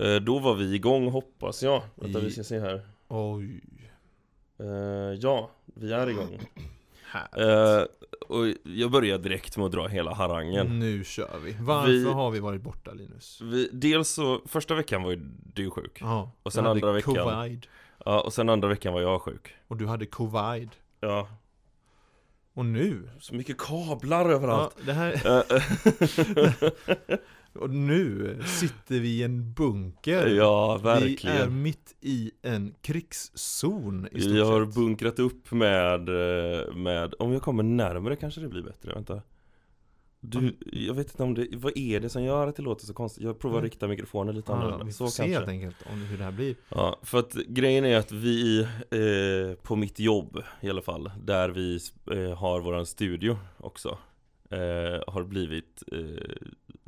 Eh, Då var vi igång hoppas jag. Vänta I- vi ska se här. Oj. Eh, Ja, vi är igång. Här. Eh, Och jag börjar direkt med att dra hela harangen. Nu kör vi. Varför Vi- har vi varit borta Linus? Vi, dels så, första veckan var ju du sjuk. Ja. Och sen andra veckan- Covid. Ja, och sen andra veckan var jag sjuk. Och du hade covid. Ja, Och nu? så mycket kablar överallt. Ja, det här... Och nu sitter vi i en bunker. ja, Vi är verkligen. mitt i en krigszon i stort Jag har sett. bunkrat upp med, eh, med, om jag kommer närmare kanske det blir bättre, vänta Du, jag vet inte om det, vad är det som gör att det låter så konstigt? Jag provar att rikta mikrofonen lite Ja, annorlunda, vi så får se helt kanske enkelt om hur det här blir. Ja, för att grejen är att vi, eh, på mitt jobb i alla fall, där vi eh, har våran studio också eh, Har blivit eh,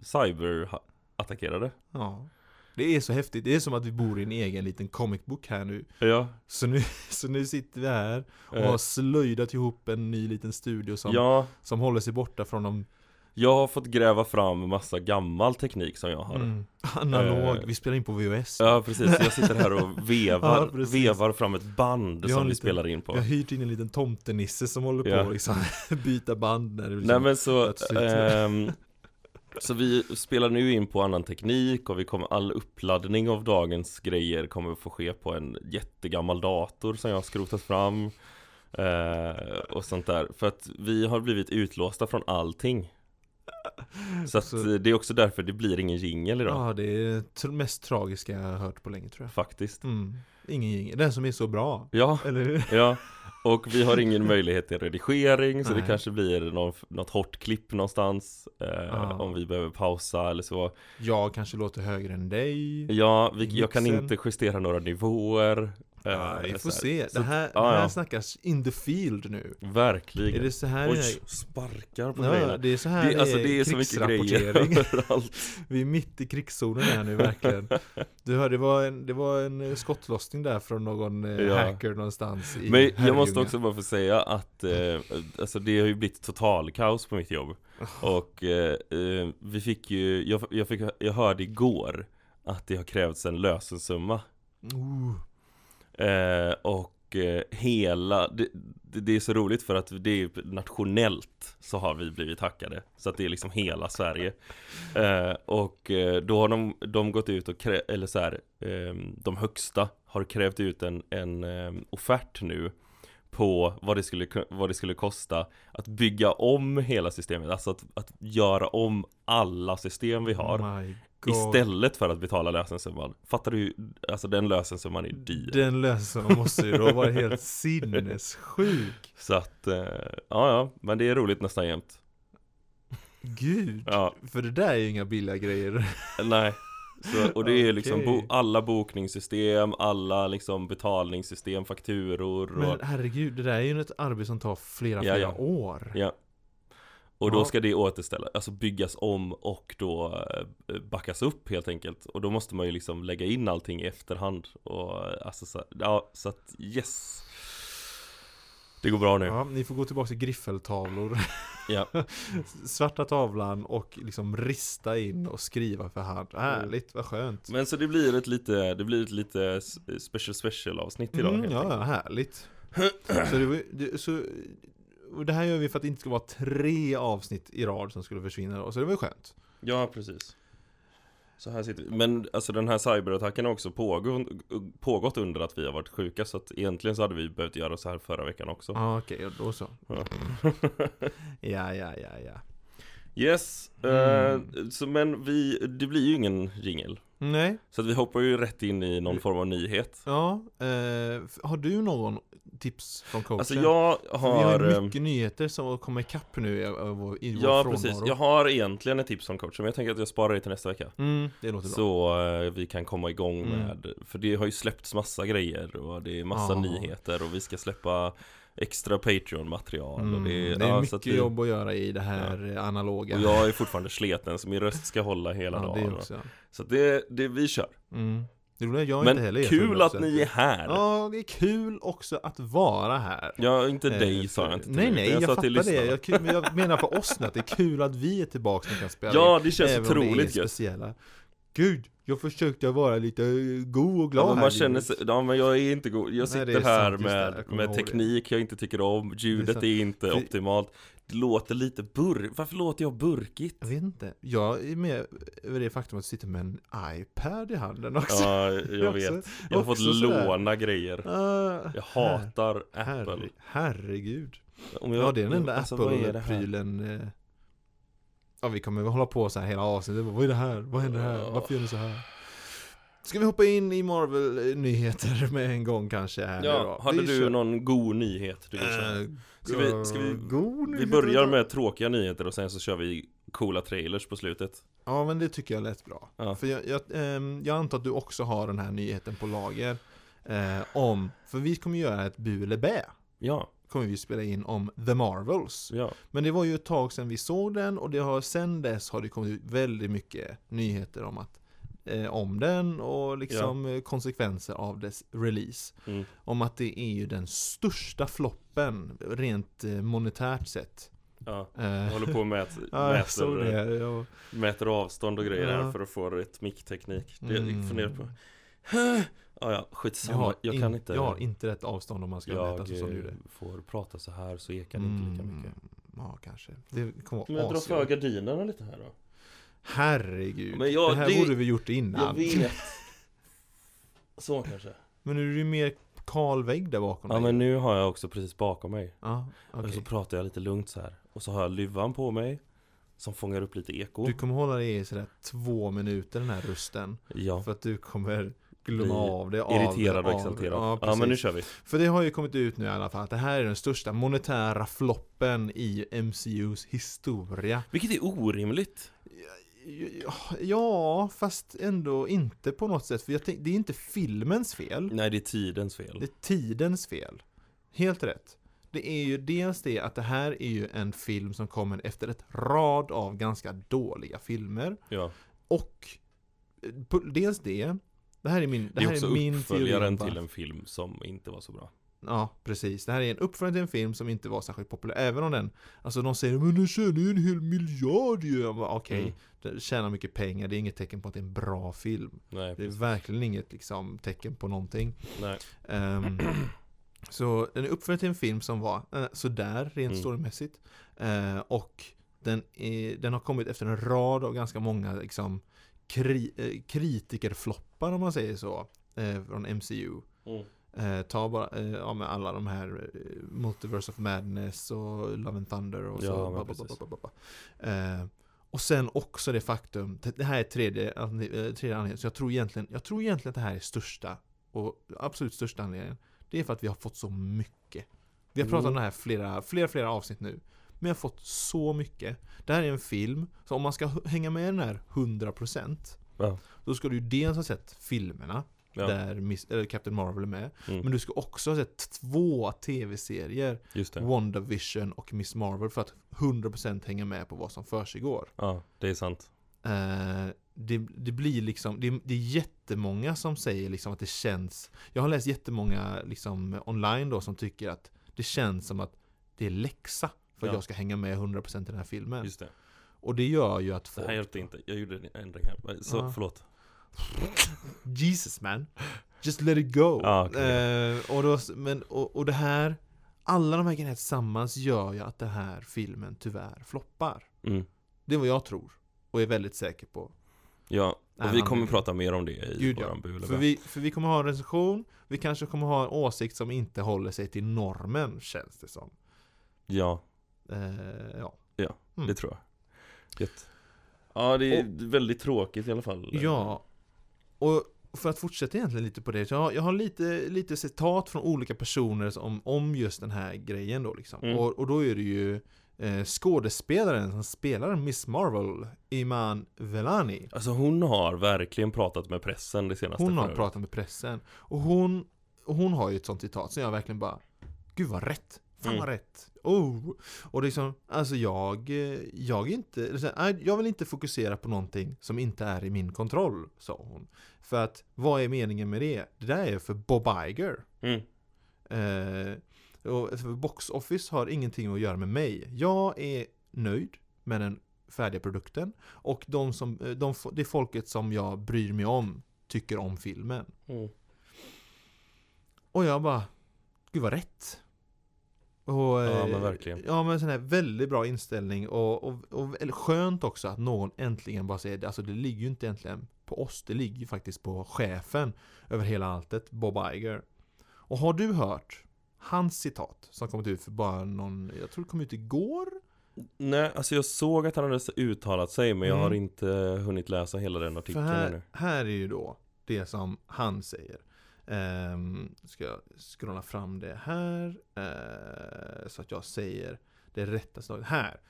cyberattackerade Ja. Det är så häftigt. Det är som att vi bor i en egen liten comic book här nu. Ja, Så nu, så nu sitter vi här och eh, har slöjdat ihop en ny liten studio som, ja. som håller sig borta från de Jag har fått gräva fram massa gammal teknik som jag har. Mm, analog, Eh, vi spelar in på VHS. Ja precis, jag sitter här och vevar, Ja, vevar fram ett band Vi som vi lite- spelar in på. Vi har hyrt in en liten tomtenisse som håller Ja. på att liksom byta band när det liksom, Nej men så, ehm, så vi spelar nu in på annan teknik och vi kommer, all uppladdning av dagens grejer kommer få ske på en jättegammal dator som jag har skrotat fram eh, Och sånt där, för att vi har blivit utlåsta från allting Så Så- det är också därför det blir ingen jingel idag Ja, det är det mest tragiska jag har hört på länge tror jag. Faktiskt Mm. Ingen jingel, den som är så bra. Ja, Eller hur? Ja, och vi har ingen möjlighet till redigering så det Nej. kanske blir någon, något hårt klipp någonstans eh. Om vi behöver pausa eller så Jag kanske låter högre än dig. Ja, vi, jag kan inte justera några nivåer Ja, vi får se. Så- Det här, ja, det här ja. snackas in the field nu. Verkligen Är det så här Oj, är? sparkar på Ja, grejerna det är så här det, alltså det är så mycket grejer krigsrapportering. överallt Vi är mitt i krigszonen här nu verkligen. Du hörde, det var en, det var en eh, skottlossning där från någon eh, Ja. hacker någonstans i Men jag måste Herrljunga. också bara få säga att eh, Alltså det har ju blivit total kaos på mitt jobb Och eh, eh, vi fick ju, jag, jag, fick, jag hörde igår Att det har krävts en lösensumma Oh, Eh, och eh, hela, det, det, är så roligt för att det är nationellt så har vi blivit hackade. Så att det är liksom hela Sverige. Eh, Och eh, då har de, de gått ut och krä, eller så här, eh, de högsta har krävt ut en, en eh, offert nu på vad det, skulle, vad det skulle kosta att bygga om hela systemet, alltså att, att göra om alla system vi har. God. Istället för att betala lösensumman Fattar du? Alltså den lösensumman är dyr Den lösningen måste ju då vara helt sinnessjuk. Så att, eh, ja ja, men det är roligt nästan jämt Gud. Ja, För det där är ju inga billiga grejer. nej så, Och det är liksom bo, alla bokningssystem, alla liksom betalningssystem, fakturor och, Men herregud, det där är ju ett arbete som tar flera, Ja, flera ja. år. Ja Och då ska det återställa, alltså byggas om och då eh, backas upp helt enkelt Och då måste man ju liksom lägga in allting i efterhand och eh, alltså så, ja, så att yes Det går bra nu Ja, ni får gå tillbaka till griffeltavlor. Ja. Svarta tavlan och liksom rista in och skriva för hand. Härligt, vad skönt. Men så det blir ett lite, det blir ett lite special special avsnitt idag Mm, ja, enkelt. härligt. så, det, så och det här gör vi för att det inte ska vara tre avsnitt i rad som skulle försvinna då, så det var ju skönt. Ja, precis. Så här sitter vi. Men alltså den här cyberattacken har också pågått, pågått under att vi har varit sjuka så att egentligen så hade vi behövt göra så här förra veckan också. Ja, okej, då så. Ja. Ja, ja, ja, ja. Yes, Mm. eh, så men vi, det blir ju ingen jingel. Nej, Så att vi hoppar ju rätt in i någon form av nyhet. ja. Eh, har du någon tips från coachen? Alltså jag har... Vi har ju mycket nyheter som kommer ikapp nu i, vår- Ja, precis. Jag har egentligen ett tips som coach, men jag tänker att jag sparar det till nästa vecka. Mm, det låter bra. Så eh, vi kan komma igång Mm. med, för det har ju släppts massa grejer och det är massa Ja. nyheter och vi ska släppa extra Patreon-material Mm, det det, är ja, mycket att vi, jobb att göra i det här analoga. Och jag är fortfarande sleten så min röst ska hålla hela ja, dagen också. Så det, det, vi kör Mm. Det roliga är jag inte Men heller är kul att 100%. ni är här! Ja, Ja, det är kul också att vara här. inte dig Eh, sa jag inte till Nej, dig, nej, jag, sa fattar det. Jag, jag menar för oss nu att det är kul att vi är tillbaka och kan spela Ja, det känns är otroligt gött speciella. Gud, jag försökte vara lite eh, god och glad Ja, men här, man känner Linus." sig, ja men jag är inte god, jag Nej, sitter är här sant. Jag med, med ihåg det. teknik jag inte tycker om, ljudet sant. är, inte Vi- optimalt Det låter lite burk, varför låter jag burkigt? Jag vet inte, jag är med över det faktum att du sitter med en iPad i handen också Ja, jag Också- vet Jag har fått låna grejer Ah, Jag hatar herre, Apple herregud Om jag, Ja, det är den enda alltså, vad är det här? Apple-prylen Ja, vi kommer hålla på så här hela avsnittet Vad är det här? Vad händer här? Varför gör ni så här? Ska vi hoppa in i Marvel-nyheter med en gång kanske här nu Ja, då? hade du kör- någon god nyhet du vill köra? Eh, Ska vi- ska vi- god Vi börjar med tråkiga nyheter och sen så kör vi coola trailers på slutet Ja men det tycker jag lät bra. Ja. För jag, jag, ehm, jag antar att du också har den här nyheten på lager. Eh, om, för vi kommer göra ett bu eller bä. Ja, Kommer vi spela in om The Marvels. ja, Men det var ju ett tag sedan vi såg den och det har sen dess har det kommit ut väldigt mycket nyheter om att eh, om den och liksom eh, konsekvenser av dess release. mm. Om att det är ju den största floppen rent eh, monetärt sett. ja Eh, Jag håller på och mät, ja, mäter, det. Jag, mäter avstånd och grejer Ja. för att få rätt mickteknik Det Mm. jag funderar på Ja, ja, jag, skitsamma har Jag in, kan inte jag har inte rätt avstånd om man ska mäta Jag så som du gjorde. får prata så här så ekar det inte lika mycket Ja, kanske. Det kommer Men jag drar för gardinerna lite här då Herregud. Men jag- det här det- borde vi gjort Jag innan. vet Så kanske Men nu är det ju mer kal vägg där bakom Ja dig. men nu har jag också precis bakom mig Ja, okej. Och så pratar jag lite lugnt så här Och så har jag luvan på mig Som fångar upp lite eko Du kommer hålla dig i sådär två minuter den här rösten. Ja, För att du kommer glömma av det. av irriterad det, och av exalterad. Ja, Ja, men nu kör vi För det har ju kommit ut nu i alla fall att det här är den största monetära floppen i MCUs historia. Vilket är orimligt Ja, fast ändå inte på något sätt. För jag tänk, det är inte filmens fel. Nej det är tidens fel Det är tidens fel. Helt rätt. Det är ju dels det att det här är ju en film som kommer efter ett rad av ganska dåliga filmer. Ja, Och eh, dels det. Det här är min, det det är här också är min uppföljaren till en film som inte var så bra Ja, precis. Det här är en uppföljare till en film som inte var särskilt populär. Även om den, alltså de säger men den tjänar ju en hel miljard ju. Okej, Mm. den tjänar mycket pengar. Det är inget tecken på att det är en bra film. Nej, Det är verkligen inget liksom, tecken på någonting. Ehm, så den är uppföljare till en film som var uh, sådär rent Mm. storymässigt. Eh, och den, är, den har kommit efter en rad av ganska många liksom, kri, eh, kritikerfloppar om man säger så. eh, från MCU. Mm. Eh, ta bara, eh, ja med alla de här eh, Multiverse of Madness och Love and Thunder och så. Ja, ba. Eh, och sen också det faktum, det, här är tredje, eh, tredje anledningen, så jag tror egentligen, jag tror egentligen att det här är största och absolut största anledningen. Det är för att vi har fått så mycket. Vi har pratat om Mm. det här flera, flera, flera avsnitt nu. Men jag har fått så mycket. Det här är en film, så om man ska hänga med i den här 100% Ja. Då ska du ju dels ha sett filmerna Ja, där Miss, eller Captain Marvel är med. mm. Men du ska också ha sett två tv-serier. WandaVision och Miss Marvel för att 100% hänga med på vad som försiggår. Ja, det är sant Eh, det, det blir liksom, det, det är jättemånga som säger liksom att det känns Jag har läst jättemånga liksom online då som tycker att det känns som att det är läxa för att Ja. jag ska hänga med 100% i den här filmen. Just det Och det gör ju att Det folk här hjälpte inte, jag gjorde en ändring här Så Ja. förlåt Jesus man Just let it go Ja, okej. eh, och, då, men, och, och det här Alla de här grejerna tillsammans gör ju att den här filmen tyvärr floppar mm. Det är vad jag tror Och är väldigt säker på Ja, Nej, och vi han- kommer prata mer om det i Gud, ja. våran bu eller för vi, för vi kommer ha en recension Vi kanske kommer ha en åsikt som inte håller sig till normen Känns det som Ja, eh, Ja Mm. det tror jag Gött. Ja, det är väldigt tråkigt i alla fall Ja Och för att fortsätta egentligen lite på det Jag har, jag har lite, lite citat från olika personer om, om just den här grejen då liksom Mm. och, och då är det ju eh, Skådespelaren som spelar Miss Marvel Iman Velani Alltså hon har verkligen pratat med pressen det senaste Hon har förut. pratat med pressen Och hon, och hon har ju ett sånt citat som jag verkligen bara Gud vad rätt! Fan vad Mm. rätt! Oh! Och liksom, alltså jag, eh, jag inte, jag vill inte fokusera på någonting som inte är i min kontroll, sa hon. För att, vad är meningen med det? Det där är för Bob Iger. mm. Eh, och Box Office har ingenting att göra med mig. Jag är nöjd med den färdiga produkten. Och de som, eh, de, det folket som jag bryr mig om tycker om filmen. Mm. Och jag bara, gud vad rätt. Och, Ja, eh, men verkligen. Ja men sån här väldigt bra inställning och, och, och skönt också att någon äntligen bara säger det. Alltså det ligger ju inte egentligen på oss, det ligger ju faktiskt på chefen över hela alltet, Bob Iger. Och har du hört hans citat som kommit ut för bara någon, jag tror det kom ut igår? Nej, alltså jag såg att han hade uttalat sig men jag Mm. har inte hunnit läsa hela den För artikeln här, ännu. här är ju då det som han säger. Um, ska jag scrolla fram det här eh, så att jag säger det rätta slaget. Här.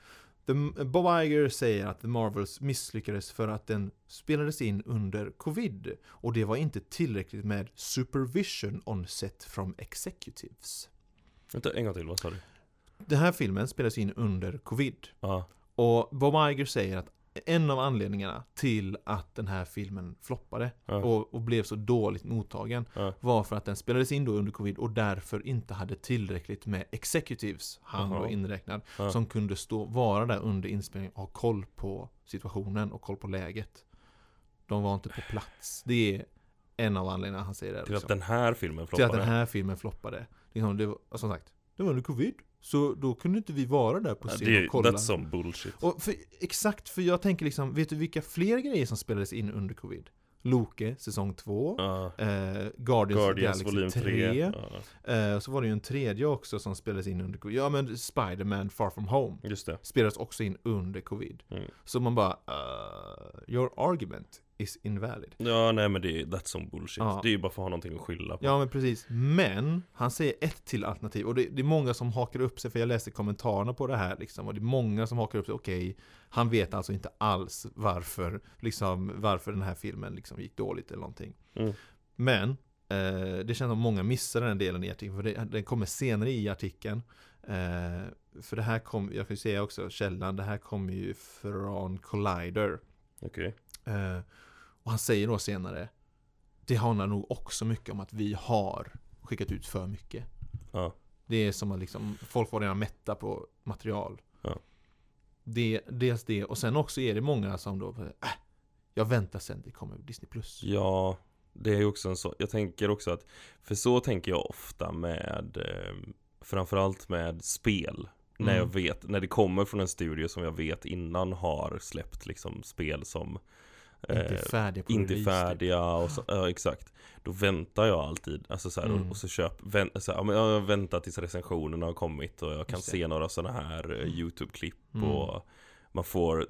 The, Bob Iger säger att The Marvels misslyckades för att den spelades in under covid och det var inte tillräckligt med supervision on set from executives. Vänta, en gång till, vad sa du? Den här filmen spelades in under covid Ja, och Bob Iger säger att en av anledningarna till att den här filmen floppade ja, och, och blev så dåligt mottagen ja, var för att den spelades in då under covid och därför inte hade tillräckligt med executives, han Jaha. då inräknad, Ja. som kunde stå, vara där under inspelningen och ha koll på situationen och koll på läget. De var inte på plats. Det är en av anledningarna han säger det. till Liksom. att den här filmen Till att floppade. den här filmen floppade. Liksom, det var, som sagt, det var under covid. Så då kunde inte vi vara där på Ja, scen det är, och kolla. that's some bullshit. Och för, exakt, för jag tänker liksom, vet du vilka fler grejer som spelades in under covid? Loke, säsong 2. Ja. Eh, Guardians, of Guardians Galaxy 3. 3. Ja, Eh, så var det ju en tredje också som spelades in under covid. Ja men Spider-Man Far From Home just det. spelades också in under covid. Mm. Så man bara, uh, your argument is invalid. Ja, nej men det är, that's some bullshit. Ja. Det är ju bara för att ha någonting att skylla på. Ja men precis. Men han säger ett till alternativ och det, det är många som hakar upp sig för jag läste kommentarerna på det här liksom och det är många som hakar upp sig. Okej, han vet alltså inte alls varför liksom varför den här filmen liksom gick dåligt eller någonting. Mm. Men eh, det känns som många missar den delen i artikeln för det, den kommer senare i artikeln. Eh, för det här kom, jag kan ju säga också källan, det här kommer ju från Collider. Okej. Eh, och han säger då senare Det handlar nog också mycket om att vi har skickat ut för mycket Ja. Det är som att liksom Folk var redan mätta på material Ja. det, Dels det och sen också är det många som då äh, Jag väntar sen det kommer Disney Plus Ja, det är också en så. Jag tänker också att, för så tänker jag ofta med, eh, framförallt med spel. När jag Mm. vet, när det kommer från en studio som jag vet innan har släppt liksom spel som Inte eh, färdiga på inte release, typ. färdiga och så, ja, exakt Då väntar jag alltid, alltså så här, och, Mm. och så köp, vänt, så här, ja, jag väntar tills recensionerna har kommit och jag kan Just det. se några sådana här eh, YouTube-klipp Mm. och man får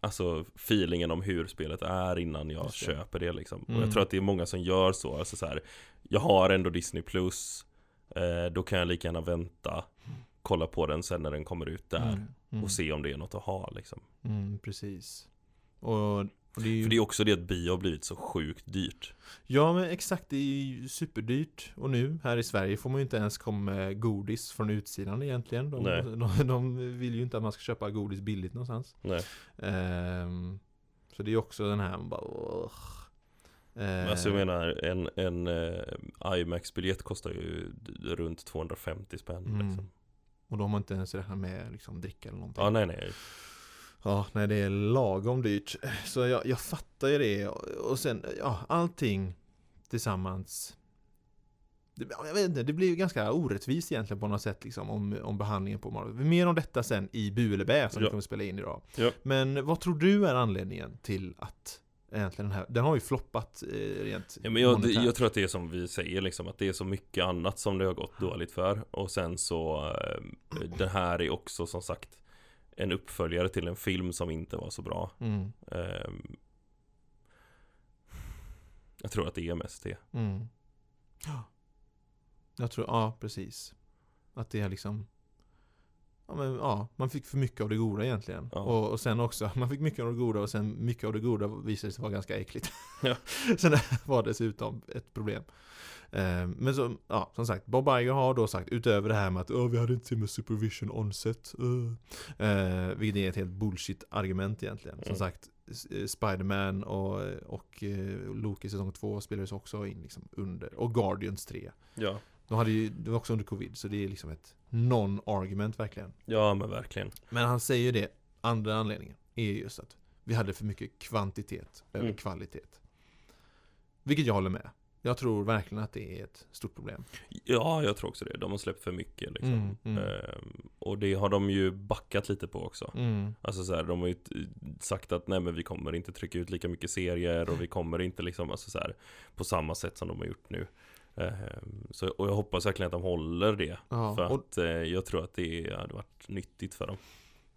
Alltså feelingen om hur spelet är innan jag Just det. köper det liksom Och Mm. jag tror att det är många som gör så, alltså så här, Jag har ändå Disney Plus eh, Då kan jag lika gärna vänta Kolla på den sen när den kommer ut där Mm, mm, och se om det är något att ha liksom mm, Precis och, och det ju, För det är också det att bio har blivit så sjukt dyrt Ja men exakt, det är ju superdyrt Och nu här i Sverige får man ju inte ens komma med godis från utsidan egentligen de, Nej. de, de vill ju inte att man ska köpa godis billigt någonstans Nej Ehm, Så det är också den här man bara åh. Ehm, Alltså jag menar, en, en eh, IMAX-biljett kostar ju runt 250 spänn Mm. liksom. Och då har man inte ens räknat med liksom dricka eller någonting Ja, nej nej. Ja, nej det är lagom dyrt Så jag, jag fattar ju det Och sen, ja, allting tillsammans det, ja, jag vet inte, det blir ju ganska orättvist egentligen på något sätt liksom om, om behandlingen på Marvel. Mer om detta sen i Bu eller Bä som Ja. vi kommer spela in idag. Ja. Men vad tror du är anledningen till att egentligen den här, den har ju floppat eh, rent Ja, men jag, monetärt. jag tror att det är som vi säger liksom, att det är så mycket annat som det har gått dåligt för. Och sen så, eh, det här är också som sagt en uppföljare till en film som inte var så bra. Mm, Eh, jag tror att det är mest det. mm. Ja. Jag tror, ja precis. Att det är liksom Ja, men, ja, man fick för mycket av det goda egentligen. Ja. Och, och sen också, man fick mycket av det goda och sen mycket av det goda visade sig vara ganska äckligt. Ja. så det var dessutom ett problem. Eh, men så, ja, som sagt, Bob Iger har då sagt utöver det här med att "Åh, vi hade inte till med supervision onset. Uh. Eh, vilket är ett helt bullshit-argument egentligen. Som Mm. sagt, eh, Spider-Man och, och eh, Loki säsong 2 spelades också in liksom under. Och Guardians 3. Ja, De hade ju, det var också under covid, så det är liksom ett non-argument verkligen. ja men verkligen. Men han säger ju det, andra anledningen. är just att vi hade för mycket kvantitet över Mm. kvalitet. Vilket jag håller med. Jag tror verkligen att det är ett stort problem. Ja, jag tror också det. De har släppt för mycket liksom. Mm, mm. Ehm, och det har de ju backat lite på också. Mm. Alltså så här, de har ju sagt att nej men vi kommer inte trycka ut lika mycket serier och vi kommer inte liksom, alltså så här, på samma sätt som de har gjort nu. Ehm, så, och jag hoppas verkligen att de håller det. Ja, för och, att eh, jag tror att det hade varit nyttigt för dem.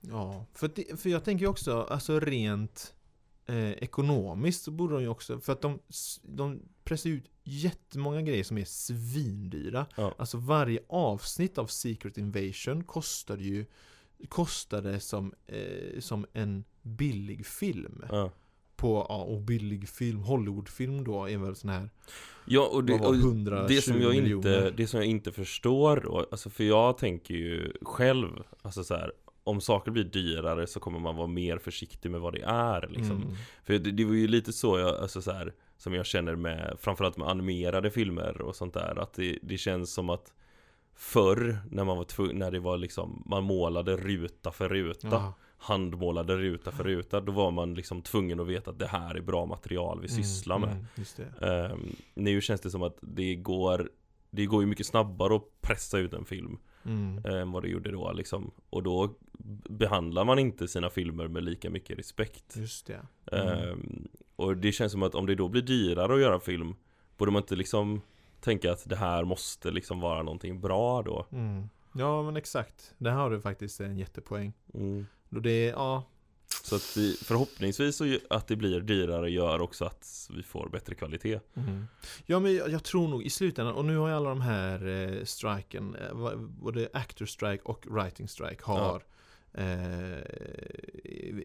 ja för, det, för jag tänker också, alltså rent eh, ekonomiskt så borde de ju också, för att de, de pressar ut jättemånga grejer som är svindyra. Ja. Alltså varje avsnitt av Secret Invasion kostade ju Kostade som, eh, som en billig film Ja, På, ja, och billig film, Hollywoodfilm då är väl sån här ja och, det, och 120 det, som jag inte, miljoner? det som jag inte förstår då, alltså för jag tänker ju själv, alltså så här, om saker blir dyrare så kommer man vara mer försiktig med vad det är liksom. Mm. För det, det var ju lite så jag, alltså så här, som jag känner med, framförallt med animerade filmer och sånt där, att det, det känns som att Förr, när man var tvungen, när det var liksom, man målade ruta för ruta Ja. Handmålade ruta för ruta, då var man liksom tvungen att veta att det här är bra material vi sysslar med Mm, det. Ehm, Nu känns det som att det går Det går ju mycket snabbare att pressa ut en film Mm. än vad det gjorde då liksom Och då behandlar man inte sina filmer med lika mycket respekt Just det. Mm. Ehm, Och det känns som att om det då blir dyrare att göra film Borde man inte liksom tänka att det här måste liksom vara någonting bra då? Mm. Ja men exakt. Där har du faktiskt en jättepoäng. Mm. Då det ja. Så att det, förhoppningsvis så att det blir dyrare gör också att vi får bättre kvalitet Mm. Ja men jag, jag tror nog i slutändan, och nu har ju alla de här eh, striken, eh, både actor strike och writing strike har eh,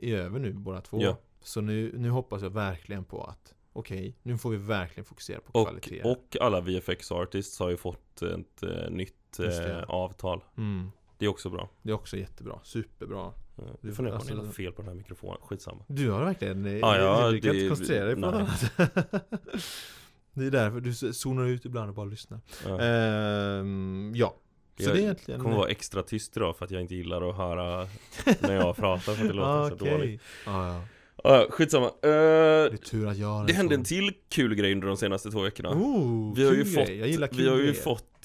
är över nu båda två. Ja. Så nu, nu hoppas jag verkligen på att okej, nu får vi verkligen fokusera på och, kvalitet. och alla VFX artists har ju fått ett eh, nytt eh, avtal Mm. Det är också bra Det är också jättebra, superbra. Du- på om alltså- något fel på den här mikrofonen, skitsamma Du har verkligen, Ja, ja, du kan det- inte koncentrera dig på något nej. annat. Det är därför du zonar ut ibland och bara lyssnar. ja. Ehm, ja, så Jag det är egentligen... kommer vara extra tyst idag för att jag inte gillar att höra när jag pratar för att det låter så Okej. dåligt Ja, ja. Ja, skitsamma. Eh, Det är tur att jag har det hände en till kul grej under de senaste två veckorna. Oh, vi har ju fått, vi har ju grejer.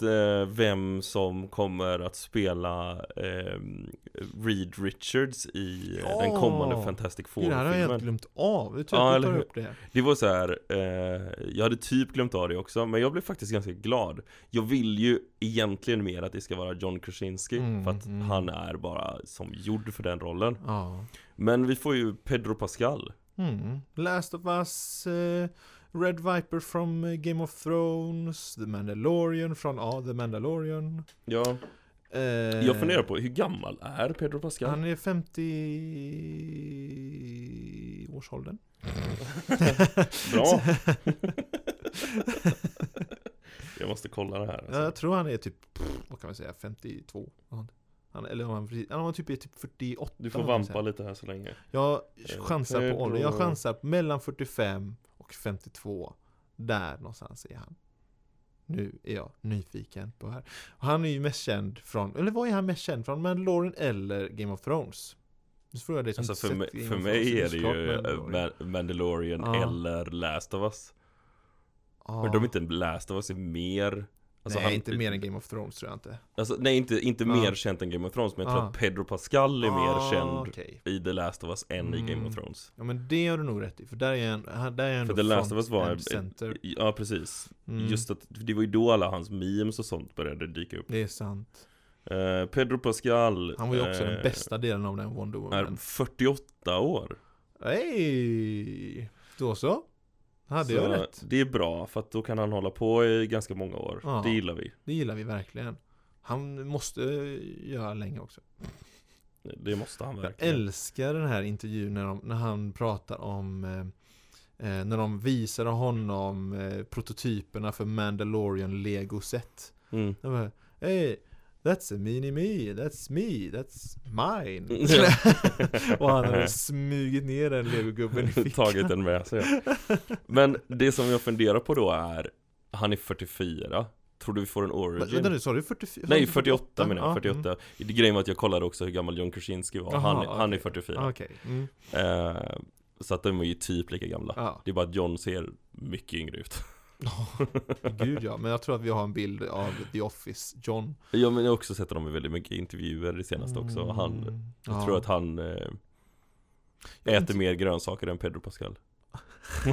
Eh, vem som kommer att spela eh, Reed Richards i eh, den Ja. kommande Fantastic Gud, Det här har jag helt Four-filmen. glömt av. Det Ja, eller tar upp det. Det var så här, eh, jag hade typ glömt av det också, men jag blev faktiskt ganska glad. Jag vill ju egentligen mer att det ska vara John Krasinski, Mm, för att mm. han är bara som gjord för den rollen. Ja. Men vi får ju Pedro Pascal. Mm. Last of Us, eh, Red Viper from eh, Game of Thrones, The Mandalorian från, ja, The Mandalorian. Ja, Eh, jag funderar på, hur gammal är Pedro Pascal? Han är 50 årsåldern. Bra! jag måste kolla det här. Alltså. Jag tror han är typ, vad kan man säga, 52. Han, eller om han, precis- han var typ, är typ 48. Du får vampa lite här så länge. Jag chansar på ålder. Jag chansar mellan 45 och 52. Där någonstans är han. Nu är jag nyfiken på här. Han är ju mest känd från, eller vad är han mest känd från? Mandalorian eller Game of Thrones? Nu frågar jag dig som Alltså för, mig, för mig är det ju eh, Mandalorian. Ma- Mandalorian Ja. eller Last of Us. Ja. Men de är inte Last of Us är mer alltså nej, han- inte mer än Game of Thrones tror jag inte. Alltså, nej inte, inte Ja. mer känt än Game of Thrones Men jag tror Ja. att Pedro Pascal är mer Ah, känd okej. i The Last of Us än i Game Mm. of Thrones Ja men det har du nog rätt i, för där är han, där är han För The Last of Us var center. Ja precis Mm, Just att det var ju då alla hans memes och sånt började dyka upp Det är sant. Eh, Pedro Pascal Han var ju också eh, den bästa delen av den Wonder Är Woman. 48 år Hej! Då så. Hade jag rätt. Det är bra för att då kan han hålla på i ganska många år Ja. Det gillar vi Det gillar vi verkligen. Han måste göra länge också. Det måste han Jag verkligen älskar den här intervjun när, de, när han pratar om eh, eh, När de visade honom eh, prototyperna för Mandalorian Lego-set. mm. De bara, Hey, that's a mini me, that's me, that's mine. Och han hade smugit ner den legogubben i fickan. Tagit den med sig Men det som jag funderar på då är Han är 44 Tror du vi får en origin? Vänta nu, sa du 44? Nej 48 menar jag, Ja, 48 Det Grejen var att jag kollade också hur gammal John Krasinski var Jaha, Han, han är okej. 44 Mm. Okej. Mm. eh, Så att de är ju typ lika gamla Ja. Det är bara att John ser mycket yngre ut Gud ja, men jag tror att vi har en bild av The Office, John. Ja men jag har också sett honom i väldigt mycket intervjuer det senaste också Han, Mm. jag Ja. tror att han eh, äter mer grönsaker än Pedro Pascal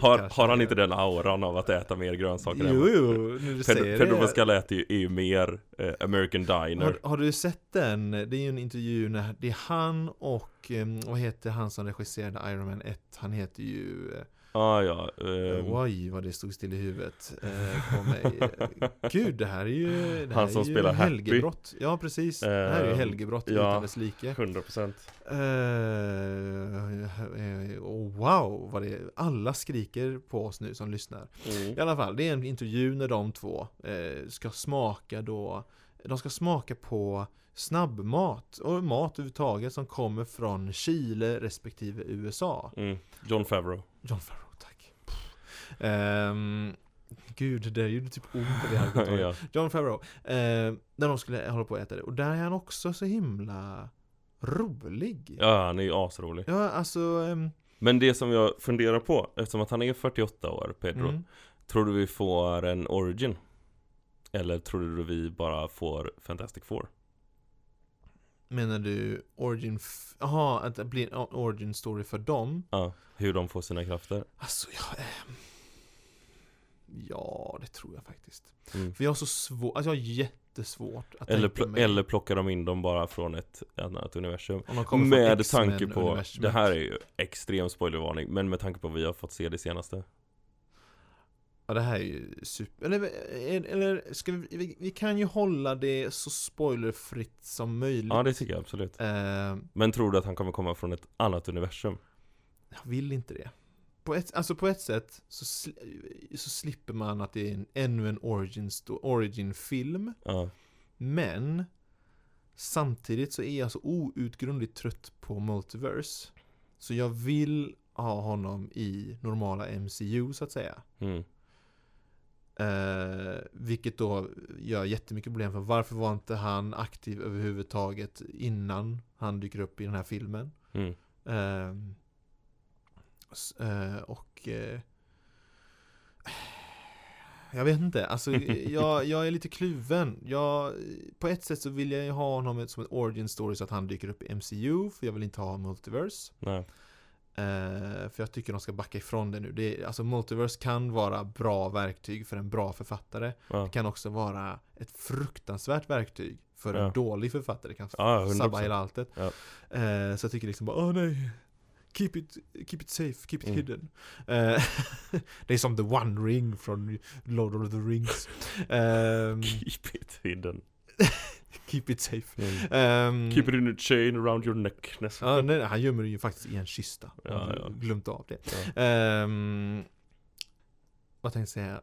har, har han inte den auran av att äta mer grönsaker Jo, jo, nu du säger Pedro, Pedro det. Pascal äter ju, är ju mer eh, American Diner Har, har du sett den? Det är ju en intervju när det är han och, em, vad heter han som regisserade Iron Man 1? Han heter ju, eh, Ah, ja, eh, oj vad det stod still i huvudet eh, på mig. Eh, Gud, det här är ju, det Han som är ju spelar Happy. helgebrott. Ja, precis. Det här är ju Eh, helgebrott ja. utan dess like. 100% Eh, och wow, vad det Alla skriker på oss nu som lyssnar. mm. I alla fall, det är en intervju när de två eh, ska smaka då De ska smaka på snabbmat och mat överhuvudtaget som kommer från Chile respektive USA. Mm. John Favreau John Farrow, tack. Ehm, gud, det gjorde typ ont hade gått ja. John Favreau. Eh, när de skulle hålla på att äta det. Och där är han också så himla rolig. ja, han är ju asrolig Ja, alltså... ehm, Men det som jag funderar på, eftersom att han är 48 år, Pedro mm. Tror du vi får en origin? Eller tror du vi bara får Fantastic Four? Menar du origin... Jaha, att det blir en origin story för dem? Ja, hur de får sina krafter Alltså, ja... ehm, Ja, det tror jag faktiskt. mm. För jag har så svårt, alltså jag har jättesvårt att eller, tänka pl- mig eller plockar de in dem bara från ett annat universum Med tanke på, universumet. det här är ju extrem spoilervarning Men med tanke på vad vi har fått se det senaste Ja, det här är ju super... Eller, eller ska vi, vi... Vi kan ju hålla det så spoilerfritt som möjligt. Ja det tycker jag absolut Eh, Men tror du att han kommer komma från ett annat universum? jag vill inte det. På ett, alltså på ett sätt så, sli- så slipper man att det är en, ännu en origin, sto- origin. Ja, Men samtidigt så är jag så outgrundligt trött på multiverse. Så jag vill ha honom i normala MCU så att säga. mm. Eh, vilket då gör jättemycket problem för varför var inte han aktiv överhuvudtaget innan han dyker upp i den här filmen? Mm. Ehm, eh, och eh, Jag vet inte, alltså jag, jag är lite kluven jag, På ett sätt så vill jag ju ha honom som en origin story så att han dyker upp i MCU För jag vill inte ha multiverse Nej. Eh, för jag tycker de ska backa ifrån det nu. Det alltså multiverse kan vara bra verktyg för en bra författare. Ja. Det kan också vara ett fruktansvärt verktyg för Ja. en dålig författare. Det kan Ja, 100%. sabba hela alltet. Ja. Eh, så jag tycker liksom bara, åh nej. Keep it, keep it safe, keep it Mm. hidden. Eh, det är som the one ring från Lord of the Rings. Ehm, Keep it hidden keep it safe. mm. Ehm, Keep it in a chain around your neck Ja, nej, han gömmer det ju faktiskt i en kista. Ja, ja. glömt av det. Ja. Ehm, vad tänkte jag säga?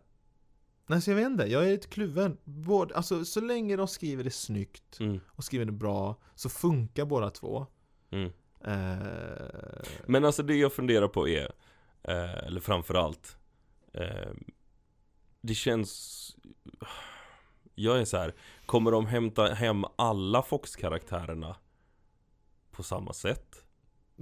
Nej, så jag vet inte. Jag är lite kluven. Både, alltså, så länge de skriver det snyggt Mm. och skriver det bra så funkar båda två. Mm. Ehm, Men alltså det jag funderar på är eh, Eller framförallt eh, Det känns Jag är så här. Kommer de hämta hem alla Fox-karaktärerna På samma sätt?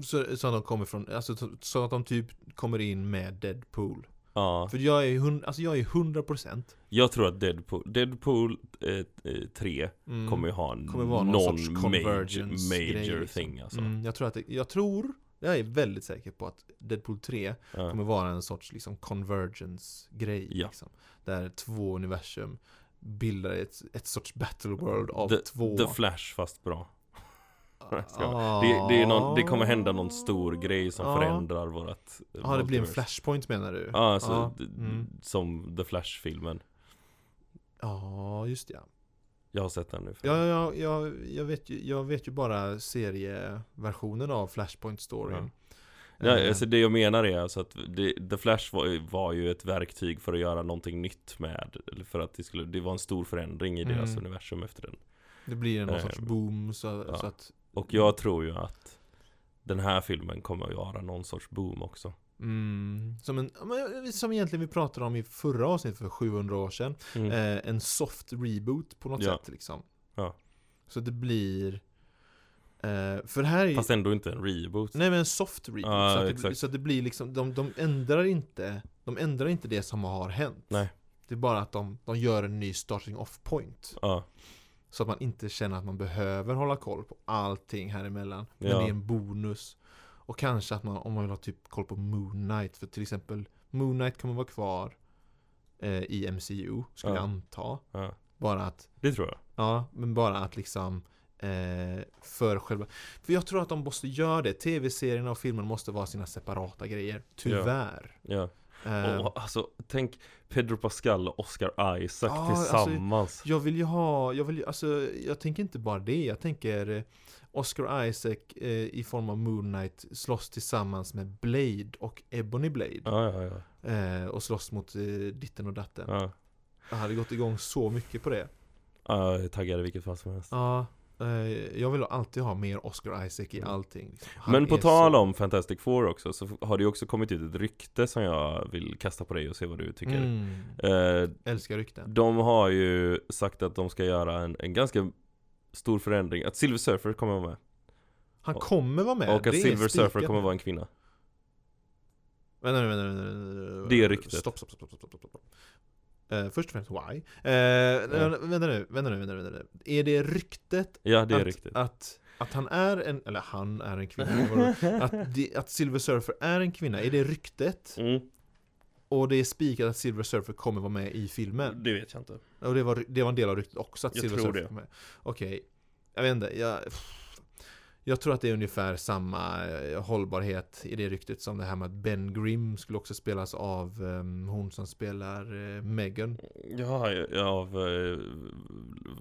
så, så att de kommer från, alltså så, att de typ kommer in med Deadpool. Ja För jag är ju hund, alltså jag är 100% Jag tror att Deadpool, Deadpool eh, eh, 3 mm, kommer ju ha en, kommer vara någon någon sorts major, convergence major grej, liksom. thing alltså mm, Jag tror att det, jag tror, jag är väldigt säker på att Deadpool 3 ja. kommer vara en sorts liksom convergence-grej. Ja. Liksom, där två universum bildar ett, ett sorts battle world av the, två. the Flash fast bra ah, det, det, någon, det kommer hända någon stor grej som Ja. förändrar vårat Ja, det blir en flashpoint menar du? Ja, alltså mm. som The Flash-filmen Ja, just ja. Jag har sett den nu Ja, ja, ja jag, vet ju, jag vet ju bara serieversionen av Flashpoint-storyn. Ja, Eh, alltså det jag menar är alltså att det, The Flash var, ju- var ju ett verktyg för att göra någonting nytt med För att det skulle, det var en stor förändring i deras Mm. universum efter den det blir någon eh, sorts boom så, ja. så att Och jag tror ju att Den här filmen kommer att göra någon sorts boom också Mm, som, en, som egentligen vi pratade om i förra avsnittet för 700 år sedan. Mm. Eh, en soft reboot på något Ja. sätt liksom. Ja. Så det blir... Eh, för här är. Fast ändå inte en reboot. Nej men en soft reboot. Ja, så, att det, exakt. så att det blir liksom, de, de ändrar inte De ändrar inte det som har hänt. Nej. Det är bara att de, de gör en ny starting off point. Ja, Så att man inte känner att man behöver hålla koll på allting här emellan. Men Ja. det är en bonus. Och kanske att man, om man vill ha typ koll på Moon Knight. För till exempel Moon Knight kommer vara kvar eh, i MCU, skulle Ja. jag anta. Bara att, Det tror jag. ja, men bara att liksom för själva För jag tror att de måste göra det. Tv-serierna och filmen måste vara sina separata grejer. Tyvärr. Ja. Eh, Och, alltså, tänk Pedro Pascal och Oscar Isaac Ja, alltså, tillsammans. Jag vill ju ha, jag vill alltså jag tänker inte bara det, jag tänker eh, Oscar Isaac eh, i form av Moon Knight slåss tillsammans med Blade och Ebony Blade Ja, ja, ja. eh, Och slåss mot eh, ditten och datten ja. Jag hade gått igång så mycket på det ja jag är taggad i vilket fall som helst. Ja, eh, jag vill alltid ha mer Oscar Isaac i Mm. allting liksom. Men på tal så- om Fantastic Four också så har det ju också kommit ut ett rykte som jag vill kasta på dig och se vad du tycker. mm, Eh, Älskar rykten de har ju sagt att de ska göra en, en ganska stor förändring, att Silver Surfer kommer vara med. Han kommer vara med, och att det är Silver Surfer kommer vara en kvinna. Vänta nu, vänta nu. Det är ryktet. Stopp, stopp, stopp, stopp, stopp, stopp, Eh, först och främst, why? Uh, vänta, vänta nu, vänta nu, vänta nu, vänta nu. Är det ryktet Ja, det är att, riktigt. att, att han är en, eller han är en kvinna, att, det, att Silver Surfer är en kvinna, är det ryktet? Mm, Och det är spikat att Silver Surfer kommer vara med i filmen? det vet jag inte. Och det var, det var en del av ryktet också att Jag Silver tror Surfer det. kommer med? Okej, jag vet inte, jag... Jag tror att det är ungefär samma eh, hållbarhet i det ryktet som det här med att Ben Grimm skulle också spelas av ehm, hon som spelar uh, Megan. Ja, ja, av... Uh,